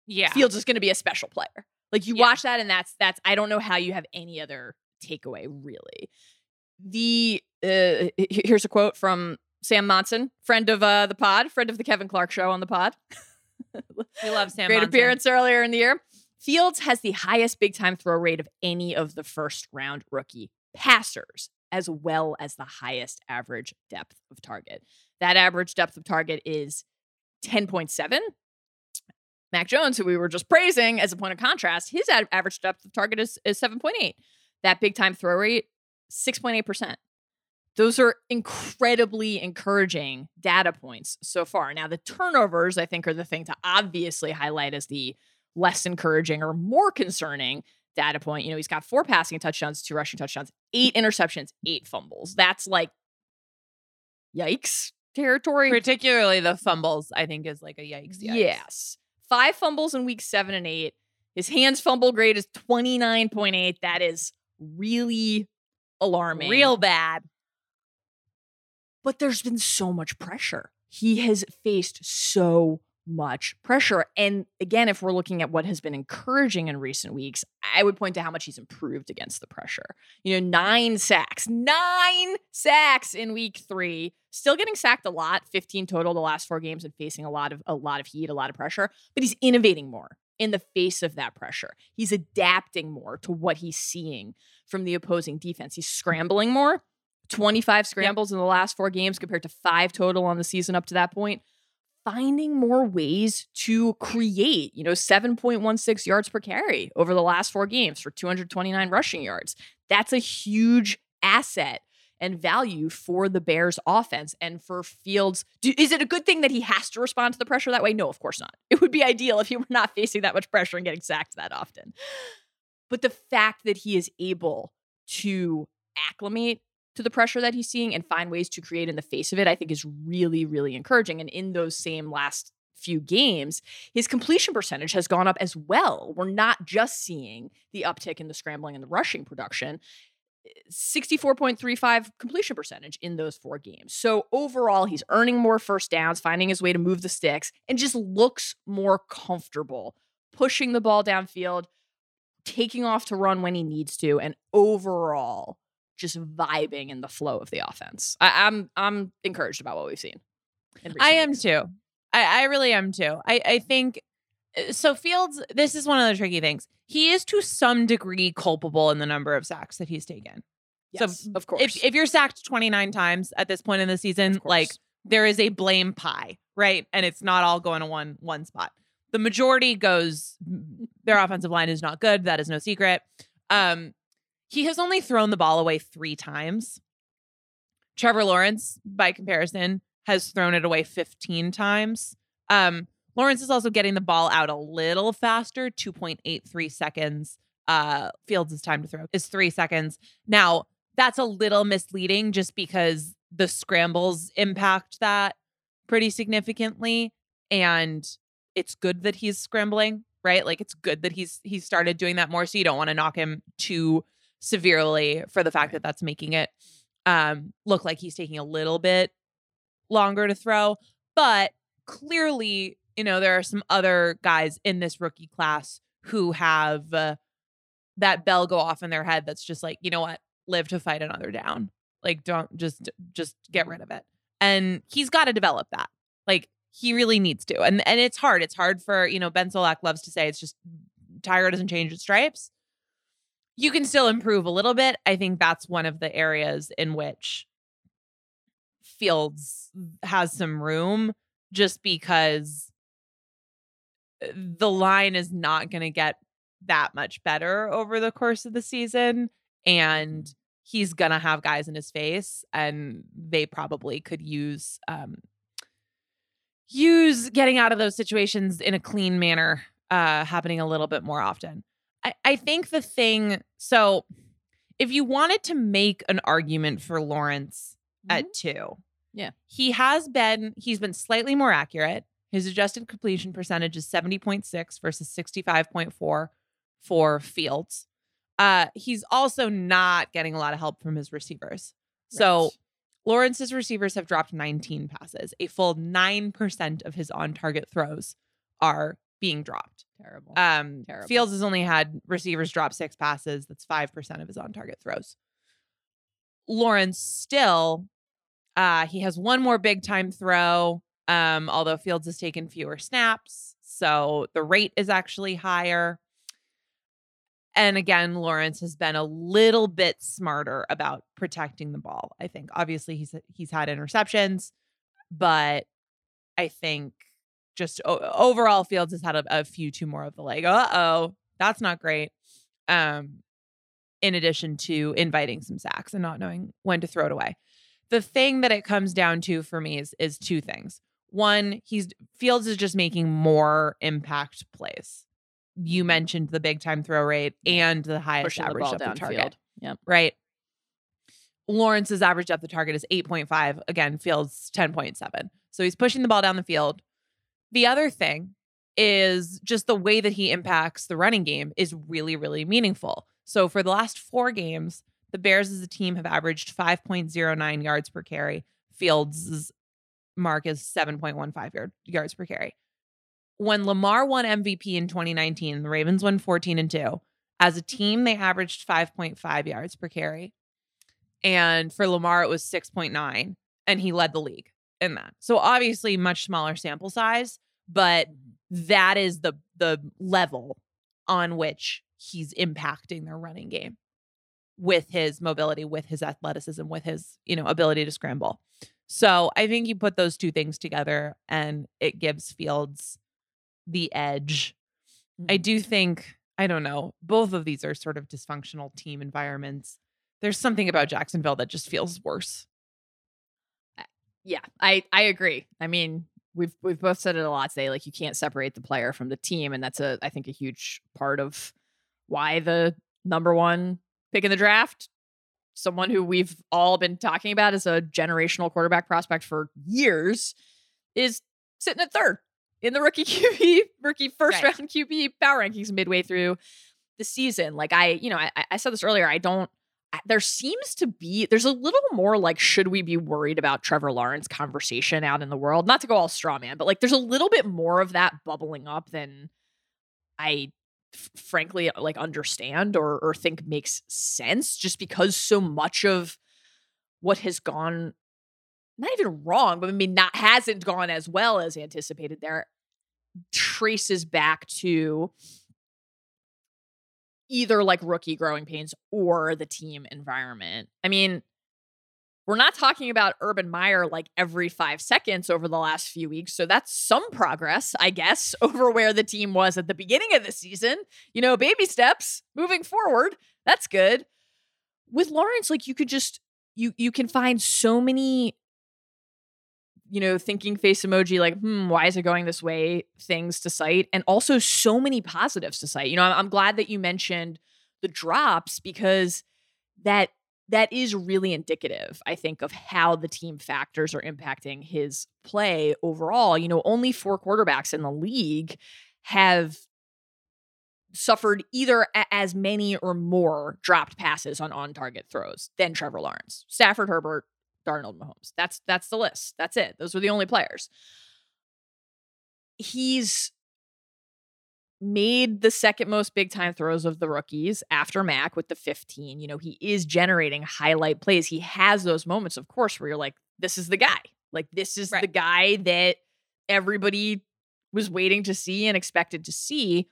Yeah. Fields is going to be a special player. Like you Yeah. watch that and that's that's I don't know how you have any other takeaway really. The uh, here's a quote from Sam Monson, friend of uh, the pod, friend of the Kevin Clark show on the pod. We love Sam Great Monson. appearance earlier in the year. Fields has the highest big time throw rate of any of the first round rookie passers, as well as the highest average depth of target. That average depth of target is 10.7. Mac Jones, who we were just praising as a point of contrast, his ad- average depth of target is, is 7.8. That big time throw rate, 6.8%. Those are incredibly encouraging data points so far. Now, the turnovers, I think, are the thing to obviously highlight as the less encouraging or more concerning data point. You know, he's got four passing touchdowns, two rushing touchdowns, eight interceptions, eight fumbles. That's like yikes territory. Particularly the fumbles, I think, is like a yikes. yikes. Yes. Five fumbles in week seven and eight. His hands fumble grade is 29.8. That is really alarming. Real bad. but there's been so much pressure. He has faced so much pressure. And again, if we're looking at what has been encouraging in recent weeks, I would point to how much he's improved against the pressure. You know, nine sacks, nine sacks in week three. Still getting sacked a lot, 15 total the last four games and facing a lot of a lot of heat, a lot of pressure, but he's innovating more in the face of that pressure. He's adapting more to what he's seeing from the opposing defense. He's scrambling more. 25 scrambles in the last four games compared to five total on the season up to that point. Finding more ways to create, you know, 7.16 yards per carry over the last four games for 229 rushing yards. That's a huge asset and value for the Bears offense and for Fields. Do, is it a good thing that he has to respond to the pressure that way? No, of course not. It would be ideal if he were not facing that much pressure and getting sacked that often. But the fact that he is able to acclimate to the pressure that he's seeing and find ways to create in the face of it, I think is really, really encouraging. And in those same last few games, his completion percentage has gone up as well. We're not just seeing the uptick in the scrambling and the rushing production. 64.35 completion percentage in those four games. So overall, he's earning more first downs, finding his way to move the sticks, and just looks more comfortable pushing the ball downfield, taking off to run when he needs to, and overall just vibing in the flow of the offense. I, I'm I'm encouraged about what we've seen. I am weeks. too. I, I really am too. I, I think uh, so. Fields, this is one of the tricky things. He is to some degree culpable in the number of sacks that he's taken. Yes, so of course. If, if you're sacked 29 times at this point in the season, like there is a blame pie, right? And it's not all going to one one spot. The majority goes. Their offensive line is not good. That is no secret. Um, he has only thrown the ball away three times. Trevor Lawrence, by comparison, has thrown it away 15 times. Um, Lawrence is also getting the ball out a little faster, 2.83 seconds. Uh, Fields' time to throw is three seconds. Now, that's a little misleading just because the scrambles impact that pretty significantly. And it's good that he's scrambling, right? Like it's good that he's he started doing that more. So you don't want to knock him too severely for the fact that that's making it um look like he's taking a little bit longer to throw. But clearly, you know, there are some other guys in this rookie class who have uh, that bell go off in their head that's just like, you know what? Live to fight another down. Like don't just just get rid of it. And he's got to develop that. Like he really needs to. And and it's hard. It's hard for, you know, Ben Solak loves to say it's just Tiger doesn't change its stripes. You can still improve a little bit. I think that's one of the areas in which Fields has some room just because uh, the line is not going to get that much better over the course of the season and he's going to have guys in his face and they probably could use um use getting out of those situations in a clean manner uh happening a little bit more often. I I think the thing so if you wanted to make an argument for Lawrence at two, Mm-hmm. Yeah. he has been he's been slightly more accurate. His adjusted completion percentage is 70.6 versus 65.4 for Fields. Uh, he's also not getting a lot of help from his receivers. So Lawrence's receivers have dropped 19 passes. A full 9% of his on target throws are being dropped. Terrible. Um, Terrible. Fields has only had receivers drop six passes. That's 5% of his on target throws. Lawrence still, uh, he has one more big time throw, um, although Fields has taken fewer snaps. So the rate is actually higher. And again, Lawrence has been a little bit smarter about protecting the ball. I think obviously he's he's had interceptions, but I think just overall Fields has had a, a few too more of the like, uh oh, that's not great. Um, in addition to inviting some sacks and not knowing when to throw it away. The thing that it comes down to for me is is two things. One, he's Fields is just making more impact plays. You mentioned the big time throw rate and the highest Pushing the average depth of target downfield. Yep. right? Lawrence's average depth of target is 8.5. Again, Fields 10.7. So he's pushing the ball down the field. The other thing is just the way that he impacts the running game is really, really meaningful. So for the last four games, the Bears as a team have averaged 5.09 yards per carry. Fields' mark is 7.15 yard, yards per carry. When Lamar won MVP in 2019, the Ravens won 14 and 2. As a team, they averaged 5.5 yards per carry. And for Lamar, it was 6.9. And he led the league in that. So obviously much smaller sample size, but mm-hmm. that is the the level on which he's impacting their running game with his mobility, with his athleticism, with his, you know, ability to scramble. So I think you put those two things together and it gives Fields the edge. I mm-hmm. do think, I don't know, both of these are sort of dysfunctional team environments. There's something about Jacksonville that just feels worse. Yeah, I I agree. I mean, we've we've both said it a lot today. Like you can't separate the player from the team, and that's a I think a huge part of why the number one pick in the draft, someone who we've all been talking about as a generational quarterback prospect for years, is sitting at third in the rookie QB rookie first Right. round QB power rankings midway through the season. Like I, you know, I, I said this earlier. I don't. There seems to be there's a little more like should we be worried about Trevor Lawrence conversation out in the world? Not to go all straw man, but like there's a little bit more of that bubbling up than I f- frankly like understand or or think makes sense just because so much of what has gone not even wrong, but I mean not hasn't gone as well as anticipated there traces back to either like rookie growing pains or the team environment. I mean, we're not talking about Urban Meyer like every five seconds over the last few weeks. So that's some progress, I guess, over where the team was at the beginning of the season. You know, baby steps moving forward. That's good. With Lawrence, like you could just you you can find so many you know, thinking face emoji, like, hmm, why is it going this way? Things to cite, and also so many positives to cite. You know, I'm, glad that you mentioned the drops because that that is really indicative, I think, of how the team factors are impacting his play overall. You know, only four quarterbacks in the league have suffered either a- as many or more dropped passes on on-target throws than Trevor Lawrence. Stafford, Herbert, Darnold, Mahomes. That's that's the list. That's it. Those were the only players. He's made the second most big time throws of the rookies after Mac with the 15. You know, he is generating highlight plays. He has those moments, of course, where you're like, this is the guy. Like, this is the guy that everybody was waiting to see and expected to see.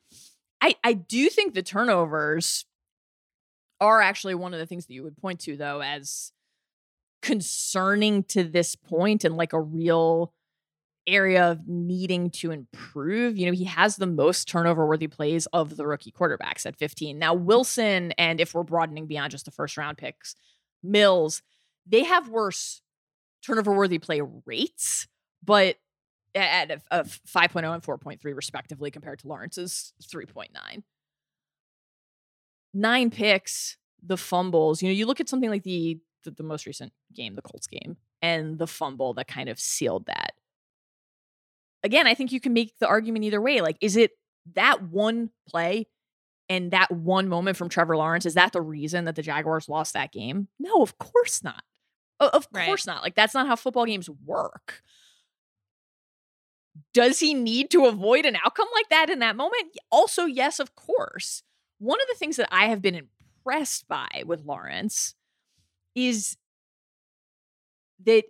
I, I do think the turnovers are actually one of the things that you would point to, though, as concerning to this point and like a real area of needing to improve. You know, he has the most turnover worthy plays of the rookie quarterbacks at 15. Now, Wilson, and if we're broadening beyond just the first round picks, Mills, they have worse turnover worthy play rates, but at a, a 5.0 and 4.3 respectively compared to Lawrence's 3.9. Nine picks, the fumbles. You know, you look at something like the, the the most recent game, the Colts game, and the fumble that kind of sealed that. Again, I think you can make the argument either way. Like, is it that one play and that one moment from Trevor Lawrence? Is that the reason that the Jaguars lost that game? No, of course not. Of Right. course not. Like, that's not how football games work. Does he need to avoid an outcome like that in that moment? Also, yes, of course. One of the things that I have been impressed by with Lawrence is that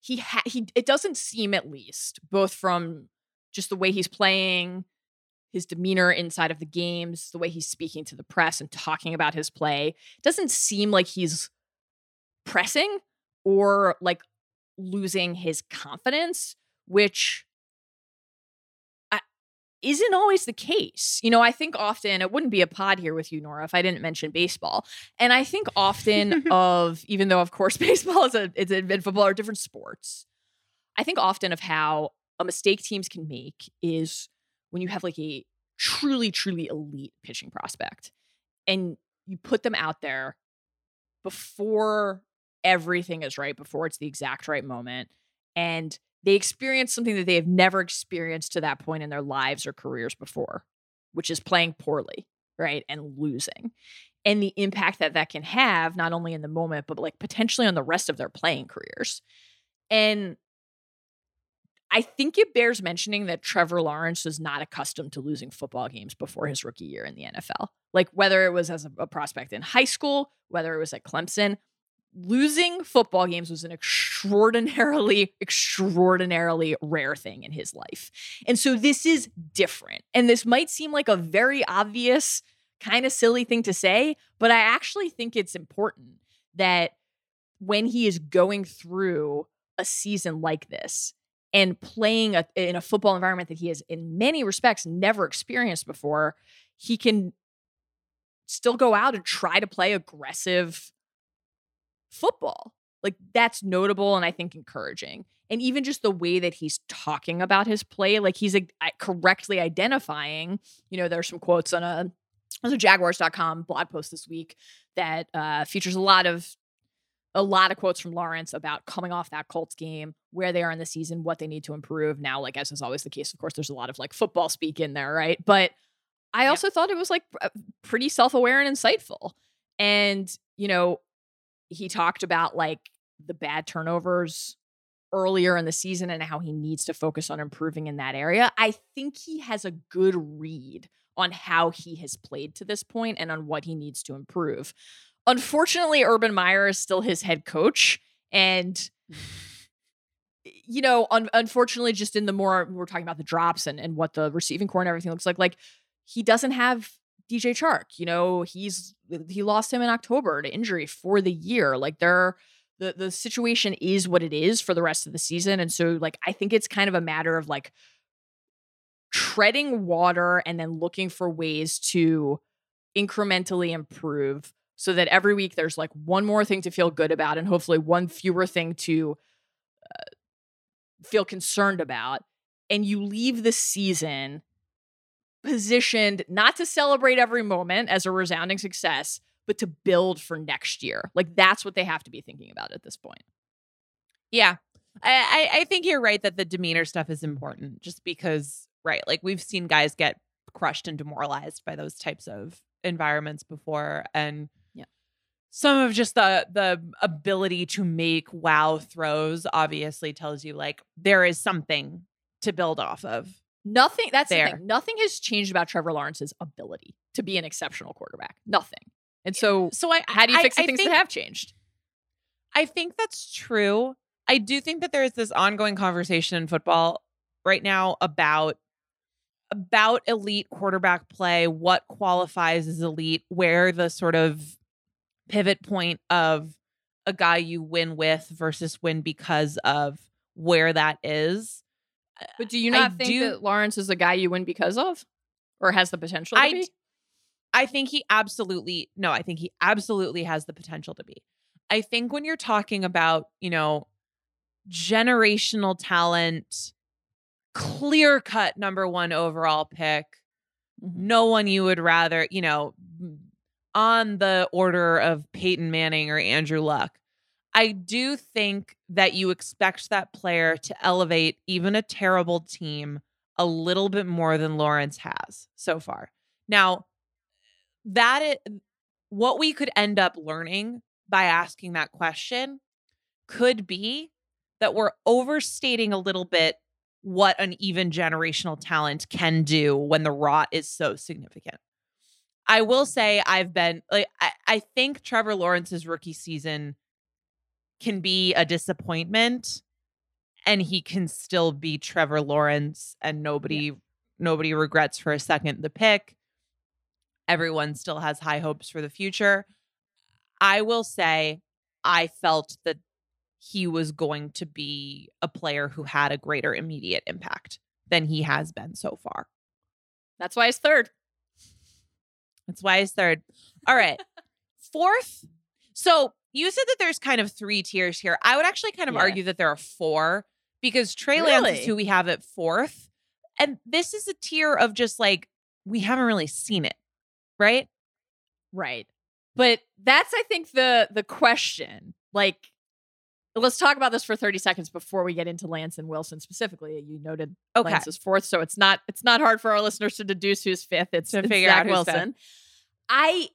he ha- he it doesn't seem at least both from just the way he's playing his demeanor inside of the games the way he's speaking to the press and talking about his play doesn't seem like he's pressing or like losing his confidence which isn't always the case. You know, I think often it wouldn't be a pod here with you, Nora, if I didn't mention baseball. And I think often of, even though of course baseball is a it's a, and football are different sports. I think often of how a mistake teams can make is when you have like a truly, truly elite pitching prospect and you put them out there before everything is right, before it's the exact right moment. And they experience something that they have never experienced to that point in their lives or careers before, which is playing poorly, right? And losing. And the impact that that can have, not only in the moment, but like potentially on the rest of their playing careers. And I think it bears mentioning that Trevor Lawrence was not accustomed to losing football games before his rookie year in the NFL. Like whether it was as a, prospect in high school, whether it was at Clemson, losing football games was an extraordinarily, extraordinarily rare thing in his life. And so this is different. And this might seem like a very obvious, kind of silly thing to say, but I actually think it's important that when he is going through a season like this and playing a, in a football environment that he has, in many respects, never experienced before, he can still go out and try to play aggressive football. Like that's notable and I think encouraging. And even just the way that he's talking about his play, like he's I- correctly identifying, you know, there's some quotes on a there's a jaguars.com blog post this week that uh, features a lot of a lot of quotes from Lawrence about coming off that Colts game, where they are in the season, what they need to improve. Now, like as is always the case, of course, there's a lot of like football speak in there, right? But I also thought it was like pretty self-aware and insightful. And, you know, he talked about like the bad turnovers earlier in the season and how he needs to focus on improving in that area. I think he has a good read on how he has played to this point and on what he needs to improve. Unfortunately, Urban Meyer is still his head coach. And, you know, un- unfortunately, just in the more we're talking about the drops and, and what the receiving corps and everything looks like, like he doesn't have DJ Chark. You know, he's he lost him in October to injury for the year. Like they're the the situation is what it is for the rest of the season. And so like I think it's kind of a matter of like treading water and then looking for ways to incrementally improve so that every week there's like one more thing to feel good about and hopefully one fewer thing to uh, feel concerned about and you leave the season positioned not to celebrate every moment as a resounding success but to build for next year like that's what they have to be thinking about at this point Yeah. I, I think you're right that the demeanor stuff is important just because, right, like we've seen guys get crushed and demoralized by those types of environments before. And Yeah. some of just the the ability to make wow throws obviously tells you like there is something to build off of. Nothing. That's the thing. Nothing has changed about Trevor Lawrence's ability to be an exceptional quarterback. Nothing. And so, So I how do you I- fix the I things think- that have changed? I think that's true. I do think that there is this ongoing conversation in football right now about about elite quarterback play, what qualifies as elite, where the sort of pivot point of a guy you win with versus win because of where that is. But do you I not think do- that Lawrence is a guy you win because of, or has the potential to I be? I think he absolutely no, I think he absolutely has the potential to be. I think when you're talking about, you know, generational talent, clear cut number 1 overall pick, Mhm. no one you would rather, you know, on the order of Peyton Manning or Andrew Luck. I do think that you expect that player to elevate even a terrible team a little bit more than Lawrence has so far. Now, that is, what we could end up learning by asking that question could be that we're overstating a little bit what an even generational talent can do when the rot is so significant. I will say I've been like I, I think Trevor Lawrence's rookie season can be a disappointment and he can still be Trevor Lawrence and nobody yeah. nobody regrets for a second the pick. Everyone still has high hopes for the future. I will say I felt that he was going to be a player who had a greater immediate impact than he has been so far. That's why he's third. That's why he's third. All right. Fourth. So you said that there's kind of three tiers here. I would actually kind of argue that there are four because Trey really? Lance is who we have at fourth. And this is a tier of just like, we haven't really seen it. Right? Right. But that's, I think, the the question. Like, let's talk about this for 30 seconds before we get into Lance and Wilson specifically. You noted okay. Lance is fourth, so it's not it's not hard for our listeners to deduce who's fifth. It's to figure Zach out Wilson. Fifth. I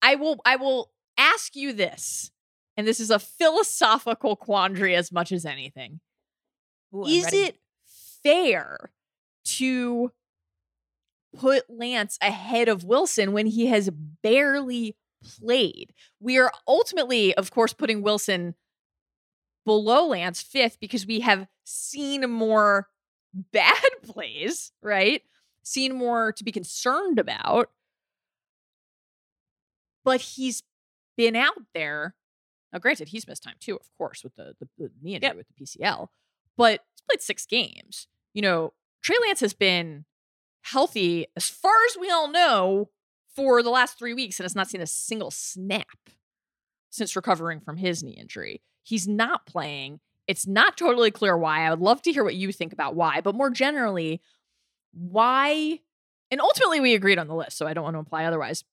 I will I will ask you this, and this is a philosophical quandary as much as anything. Ooh, is ready. it fair to put Lance ahead of Wilson when he has barely played? We are ultimately, of course, putting Wilson below Lance fifth because we have seen more bad plays, right? Seen more to be concerned about. But he's been out there. Now, granted, he's missed time too, of course, with the, the, the knee injury yep. with the PCL, but he's played six games. You know, Trey Lance has been healthy, as far as we all know, for the last three weeks and has not seen a single snap since recovering from his knee injury. He's not playing. It's not totally clear why. I would love to hear what you think about why, but more generally, why? And ultimately, we agreed on the list, so I don't want to imply otherwise.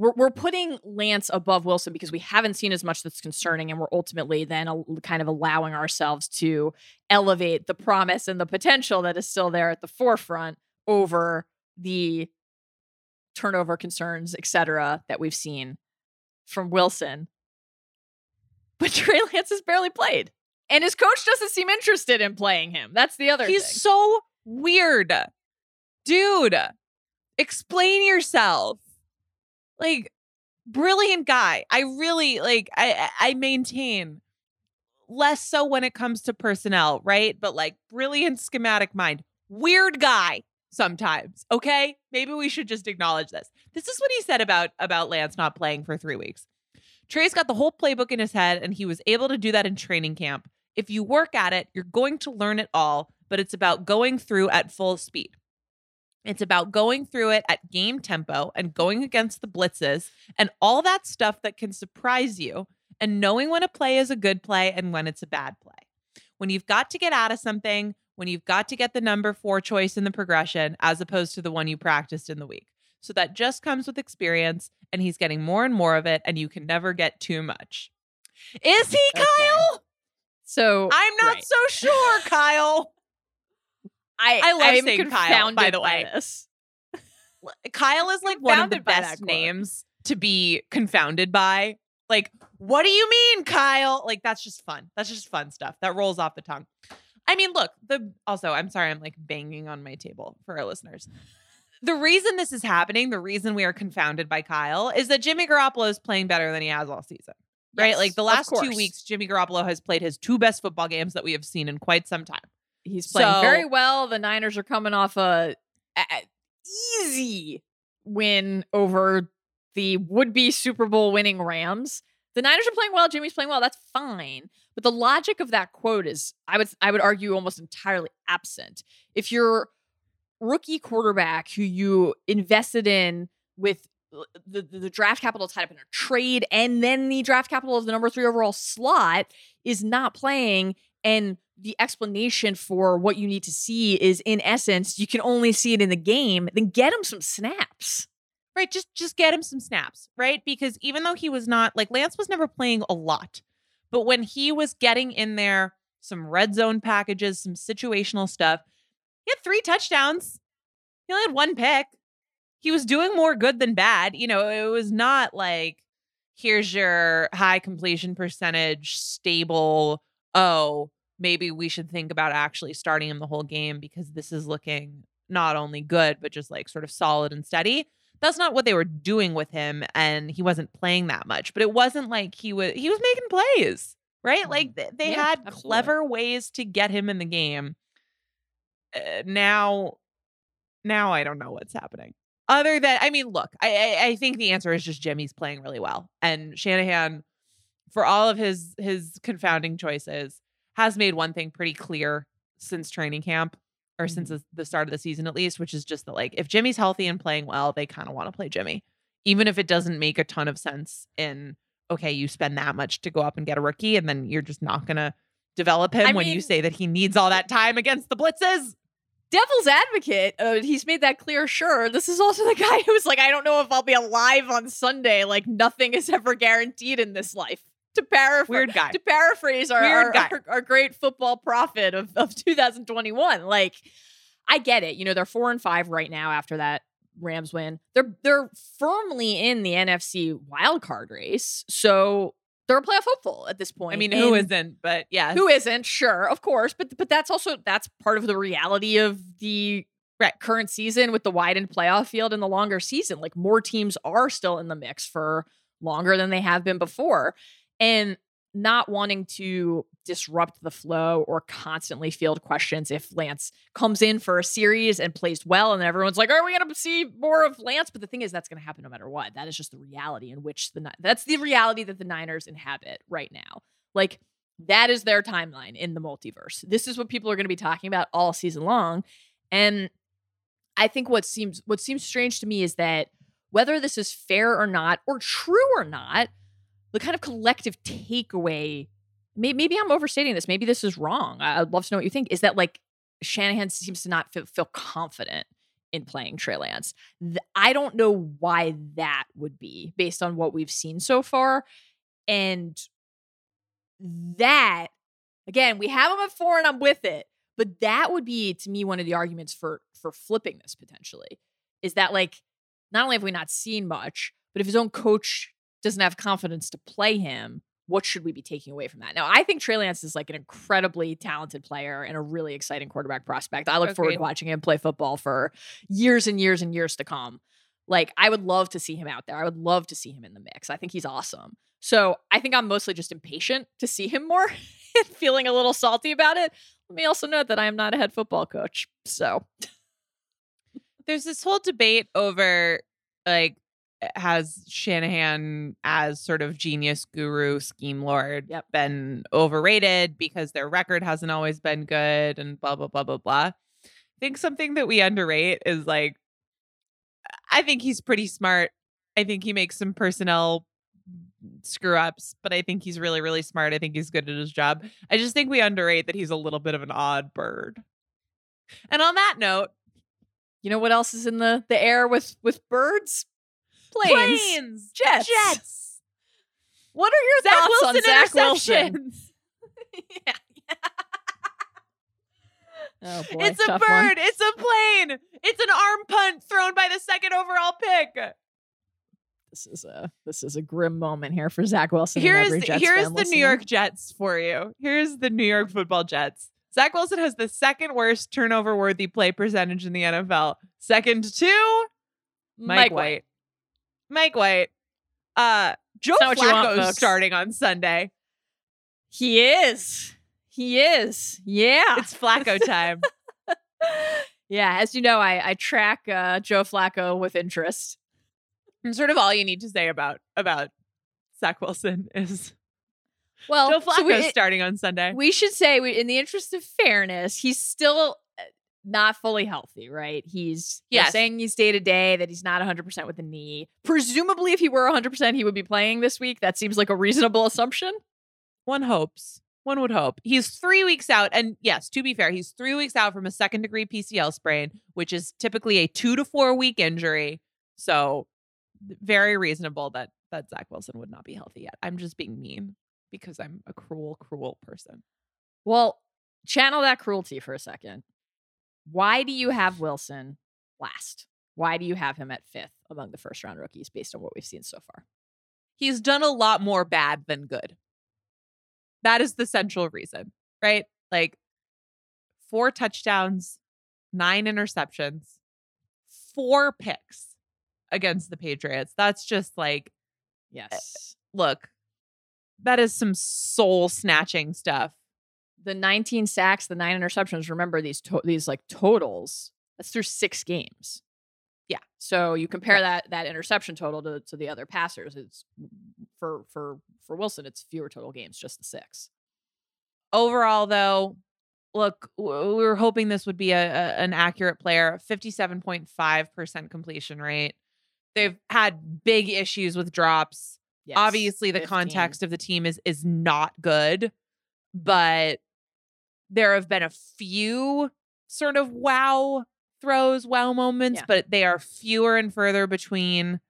We're, we're putting Lance above Wilson because we haven't seen as much that's concerning, and we're ultimately then a, kind of allowing ourselves to elevate the promise and the potential that is still there at the forefront over the turnover concerns, et cetera, that we've seen from Wilson. But Trey Lance has barely played. And his coach doesn't seem interested in playing him. That's the other He's thing. so weird. Dude, explain yourself. Like, brilliant guy. I really like I I maintain less so when it comes to personnel, right? But like brilliant schematic mind. Weird guy sometimes. Okay? Maybe we should just acknowledge this. This is what he said about about Lance not playing for 3 weeks. Trey's got the whole playbook in his head, and he was able to do that in training camp. If you work at it, you're going to learn it all, but it's about going through at full speed. It's about going through it at game tempo and going against the blitzes and all that stuff that can surprise you and knowing when a play is a good play and when it's a bad play. When you've got to get out of something, when you've got to get the number four choice in the progression as opposed to the one you practiced in the week. So that just comes with experience, and he's getting more and more of it, and you can never get too much. Is he, okay. Kyle? So I'm not right. so sure, Kyle. I I love I'm saying Kyle. By the way, this. Kyle is like one of the best names to be confounded by. Like, what do you mean, Kyle? Like, that's just fun. That's just fun stuff that rolls off the tongue. I mean, look, the also, I'm sorry, I'm like banging on my table for our listeners the reason this is happening, the reason we are confounded by Kyle is that Jimmy Garoppolo is playing better than he has all season. Right? Yes, like the last two weeks, Jimmy Garoppolo has played his two best football games that we have seen in quite some time. He's playing so, very well. The Niners are coming off a, a easy win over the would-be Super Bowl winning Rams. The Niners are playing well, Jimmy's playing well. That's fine. But the logic of that quote is I would I would argue almost entirely absent. If you're rookie quarterback who you invested in with uh, the, the, the, draft capital tied up in a trade and then the draft capital of the number three overall slot is not playing and the explanation for what you need to see is in essence you can only see it in the game then get him some snaps Right, just just get him some snaps, right? Because even though he was not like Lance was never playing a lot, but when he was getting in there, some red zone packages, some situational stuff, he had three touchdowns. He only had one pick. He was doing more good than bad. You know, it was not like here's your high completion percentage, stable. Oh, maybe we should think about actually starting him the whole game because this is looking not only good, but just like sort of solid and steady. That's not what they were doing with him, and he wasn't playing that much. But it wasn't like he was he was making plays, right? Like th- they Yeah, had absolutely. clever ways to get him in the game. Uh, now, now I don't know what's happening. Other than, I mean, look, I, I I think the answer is just Jimmy's playing really well, and Shanahan, for all of his his confounding choices, has made one thing pretty clear since training camp or since the- start of the season at least, which is just that like if Jimmy's healthy and playing well, they kind of want to play Jimmy, even if it doesn't make a ton of sense. In okay, you spend that much to go up and get a rookie, and then you're just not gonna develop him I when you say that he needs all that time against the blitzes. devil's advocate, uh, he's made that clear. Sure, this is also the guy who's like, I don't know if I'll be alive on Sunday. Like nothing is ever guaranteed in this life. To paraphrase, Weird guy. To paraphrase our our, guy. our, our great football prophet of of 2021, like I get it. You know, they're four and five right now after that Rams win. They're they're firmly in the NFC wild card race, so they're a playoff hopeful at this point. I mean, who And- isn't? But yeah, who isn't sure of course but but that's also that's part of the reality of the right, current season with the widened playoff field and the longer season like more teams are still in the mix for longer than they have been before and not wanting to disrupt the flow or constantly field questions if Lance comes in for a series and plays well and everyone's like are we going to see more of Lance but the thing is that's going to happen no matter what that is just the reality in which the that's the reality that the Niners inhabit right now like that is their timeline in the multiverse. This is what people are going to be talking about all season long. And I think what seems what seems strange to me is that whether this is fair or not or true or not, the kind of collective takeaway may- maybe I'm overstating this, maybe this is wrong. I'd love to know what you think is that like Shanahan seems to not feel, feel confident in playing Trey Lance. I don't know why that would be based on what we've seen so far. And that again, we have him at four and I'm with it. But that would be to me one of the arguments for for flipping this potentially. Is that like not only have we not seen much, but if his own coach doesn't have confidence to play him, what should we be taking away from that? Now, I think Trey Lance is like an incredibly talented player and a really exciting quarterback prospect. I look forward to watching him play football for years and years and years to come. Like, I would love to see him out there. I would love to see him in the mix. I think he's awesome. So I think I'm mostly just impatient to see him more and feeling a little salty about it. Let me also note that I am not a head football coach. So there's this whole debate over like has Shanahan as sort of genius guru scheme lord Yep. been overrated because their record hasn't always been good and blah blah blah blah blah. I think something that we underrate is like I think he's pretty smart. I think he makes some personnel screw ups, but I think he's really really smart. I think he's good at his job. I just think we underrate that he's a little bit of an odd bird. And on that note, you know what else is in the the air with with birds? Planes, planes, jets. jets. What are your Zach thoughts Wilson on Zach Wilson? yeah. oh boy, it's a bird. one. It's a plane. It's an arm punt thrown by the second overall pick. This is a this is a grim moment here for Zach Wilson. Here's here's the New. York Jets for you. Here's the New York Football Jets. Zach Wilson has the second worst turnover worthy play percentage in the NFL. Second to Mike, White. Mike White. Uh Joe not what you want, Flacco folks. starting on Sunday. He is. He is. Yeah. It's Flacco time. yeah. As you know, I I track uh, Joe Flacco with interest. and sort of all you need to say about about Zach Wilson is Well, Joe so we- Flacco starting on Sunday. we should say, we, in the interest of fairness, he's still not fully healthy, right? He's Yes. saying he's day to day, that he's not 100% with the knee. Presumably, if he were 100%, he would be playing this week. That seems like a reasonable assumption. One hopes. One would hope. He's three weeks out. And yes, to be fair, he's three weeks out from a second degree PCL sprain, which is typically a two to four week injury. So very reasonable that that Zach Wilson would not be healthy yet. I'm just being mean because I'm a cruel, cruel person. Well, channel that cruelty for a second. Why do you have Wilson last? Why do you have him at fifth among the first round rookies based on what we've seen so far? He's done a lot more bad than good. That is the central reason, right? Like four touchdowns, nine interceptions, four picks against the Patriots. That's just like, eh, Yes. look, that is some soul snatching stuff. The 19 sacks, the nine interceptions, remember these to- these like totals. That's through 6 games. Yeah. So you compare that that interception total to, to the other passers, it's for for for Wilson, it's fewer total games, just the 6. Overall, though, look, we were hoping this would be a, a an accurate player. Fifty-seven point five percent completion rate. They've had big issues with drops. Yes. Obviously, the 15. context of the team is is not good, but there have been a few sort of wow throws, wow moments, Yeah. but they are fewer and further between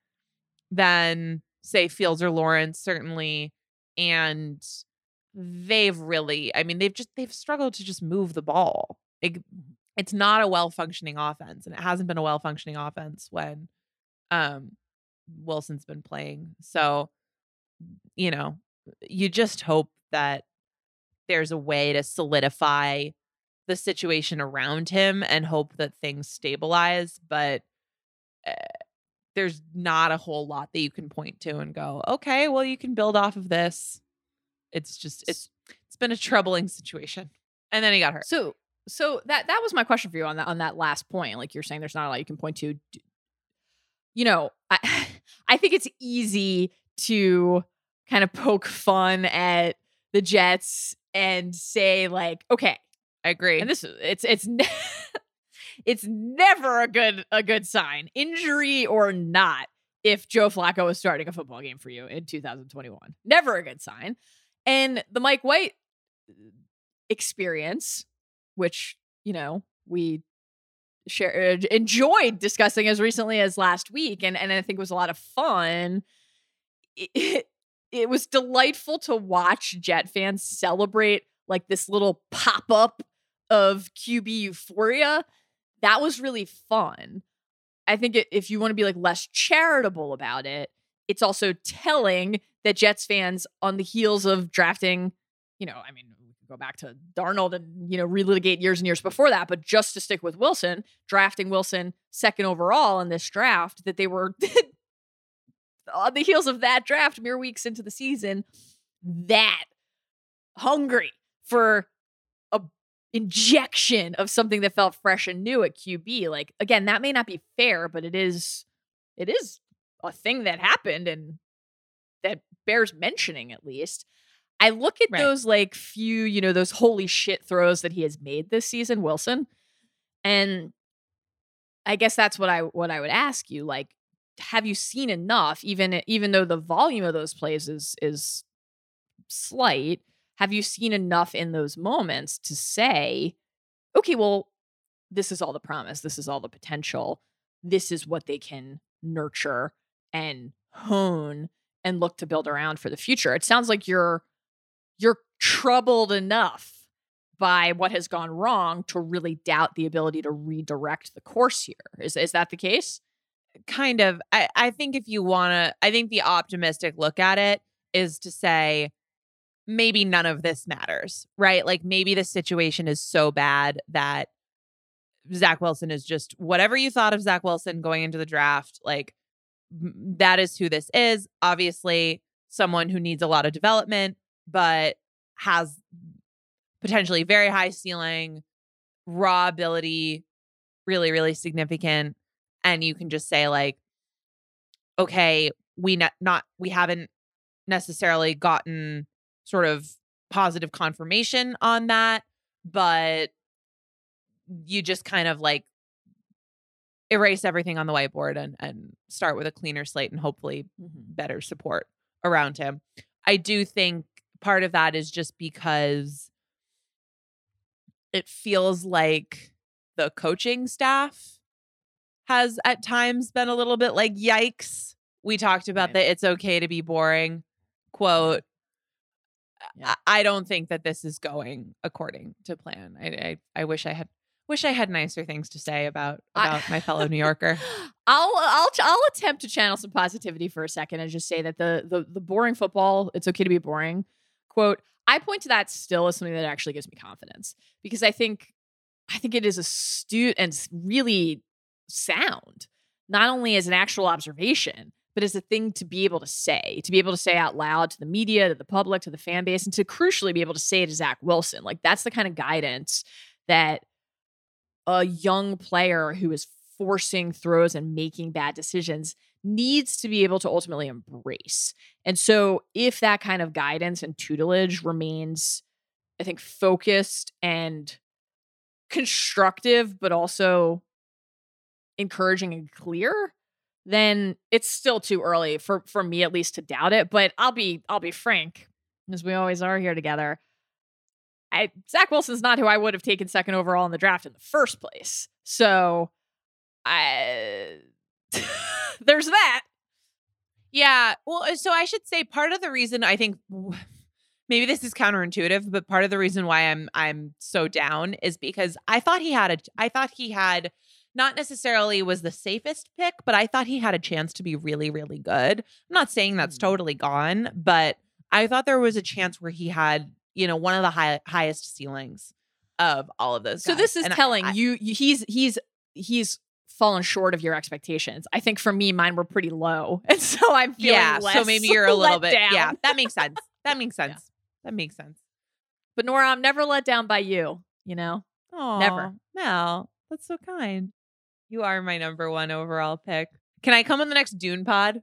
than say Fields or Lawrence, certainly. And they've really, I mean, they've just they've struggled to just move the ball. Like, it's not a well functioning offense, and it hasn't been a well functioning offense when um Wilson's been playing. So, you know, you just hope that there's a way to solidify the situation around him and hope that things stabilize. But uh, there's not a whole lot that you can point to and go, okay, well, you can build off of this. It's just it's it's been a troubling situation. And then he got hurt. So so that that was my question for you on that on that last point. Like you're saying there's not a lot you can point to. You know, I I think it's easy to kind of poke fun at the Jets and say like, okay, I agree. and this is it's it's ne- it's never a good a good sign, injury or not, if Joe Flacco is starting a football game for you in 2021. Never a good sign. And the Mike White uh, experience, which you know we share uh, enjoyed discussing as recently as last week, and and I think was a lot of fun. It, it was delightful to watch Jet fans celebrate like this little pop up of QB euphoria. That was really fun. I think if you want to be like less charitable about it, it's also telling that Jets fans on the heels of drafting, you know, I mean, go back to Darnold and, you know, relitigate years and years before that, but just to stick with Wilson, drafting Wilson second overall in this draft, that they were on the heels of that draft, mere weeks into the season, that hungry for a injection of something that felt fresh and new at QB. Like again, that may not be fair, but it is it is a thing that happened and that bears mentioning at least. I look at Right. those like few, you know, those holy shit throws that he has made this season, Wilson. And I guess that's what I what I would ask you like have you seen enough even even though the volume of those plays is is slight have you seen enough in those moments to say okay well this is all the promise this is all the potential this is what they can nurture and hone and look to build around for the future it sounds like you're you're troubled enough by what has gone wrong to really doubt the ability to redirect the course here. Is is that the case kind of I, I think if you want to i think the optimistic look at it is to say maybe none of this matters right? Like maybe the situation is so bad that zach wilson is just whatever you thought of zach wilson going into the draft like that is who this is. Obviously someone who needs a lot of development but has potentially very high ceiling raw ability really really significant and you can just say like okay we ne- not we haven't necessarily gotten sort of positive confirmation on that but you just kind of like erase everything on the whiteboard and and start with a cleaner slate and hopefully mm-hmm. better support around him. I do think part of that is just because it feels like the coaching staff has at times been a little bit like yikes We talked about Right. the it's okay to be boring quote. Yeah. I, I don't think that this is going according to plan. I, I I wish I had wish I had nicer things to say about I- about my fellow New Yorker. I'll I'll I'll attempt to channel some positivity for a second and just say that the the the boring football, it's okay to be boring. Quote, I point to that still as something that actually gives me confidence because I think I think it is astute and really sound, not only as an actual observation, but as a thing to be able to say, to be able to say out loud to the media, to the public, to the fan base, and to crucially be able to say it to Zach Wilson. Like that's the kind of guidance that a young player who is forcing throws and making bad decisions needs to be able to ultimately embrace. And so, if that kind of guidance and tutelage remains, I think, focused and constructive, but also encouraging and clear, then it's still too early for for me at least to doubt it. But I'll be I'll be frank, as we always are here together. I Zach Wilson's not who I would have taken second overall in the draft in the first place. So I there's that. Yeah. Well, uh, so I should say part of the reason I think maybe this is counterintuitive, but part of the reason why I'm I'm so down is because I thought he had a I thought he had not necessarily was the safest pick, but I thought he had a chance to be really really good. I'm not saying that's Mm. totally gone, but I thought there was a chance where he had, you know, one of the high, highest ceilings of all of those So guys. this is And telling I- you, you he's he's he's fallen short of your expectations. I think for me mine were pretty low. And so I'm feeling yeah, so maybe you're a little bit down. yeah, that makes sense. That makes Yeah. sense. That makes sense. But Nora, I'm never let down by you, you know? Oh, Never. Mal, that's so kind. You are my number one overall pick. Can I come on the next Dune pod?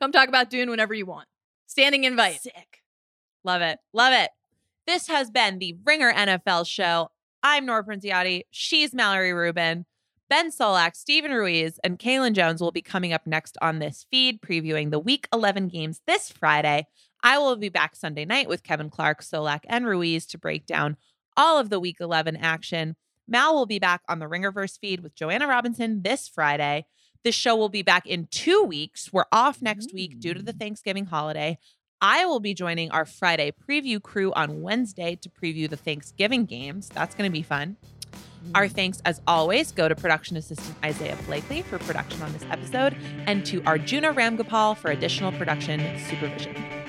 Come talk about Dune whenever you want. Standing invite. Sick. Love it. Love it. This has been the Ringer NFL show. I'm Nora Princiotti. She's Mallory Rubin. Ben Solak, Steven Ruiz, and Kaelen Jones will be coming up next on this feed, previewing the Week 11 games this Friday. I will be back Sunday night with Kevin Clark, Solak, and Ruiz to break down all of the Week 11 action. Mal will be back on the Ringerverse feed with Joanna Robinson this Friday. This show will be back in two weeks. We're off next week due to the Thanksgiving holiday. I will be joining our Friday preview crew on Wednesday to preview the Thanksgiving games. That's going to be fun. Our mm. thanks, as always, go to production assistant Isaiah Blakely for production on this episode and to Arjuna Ramgopal for additional production supervision.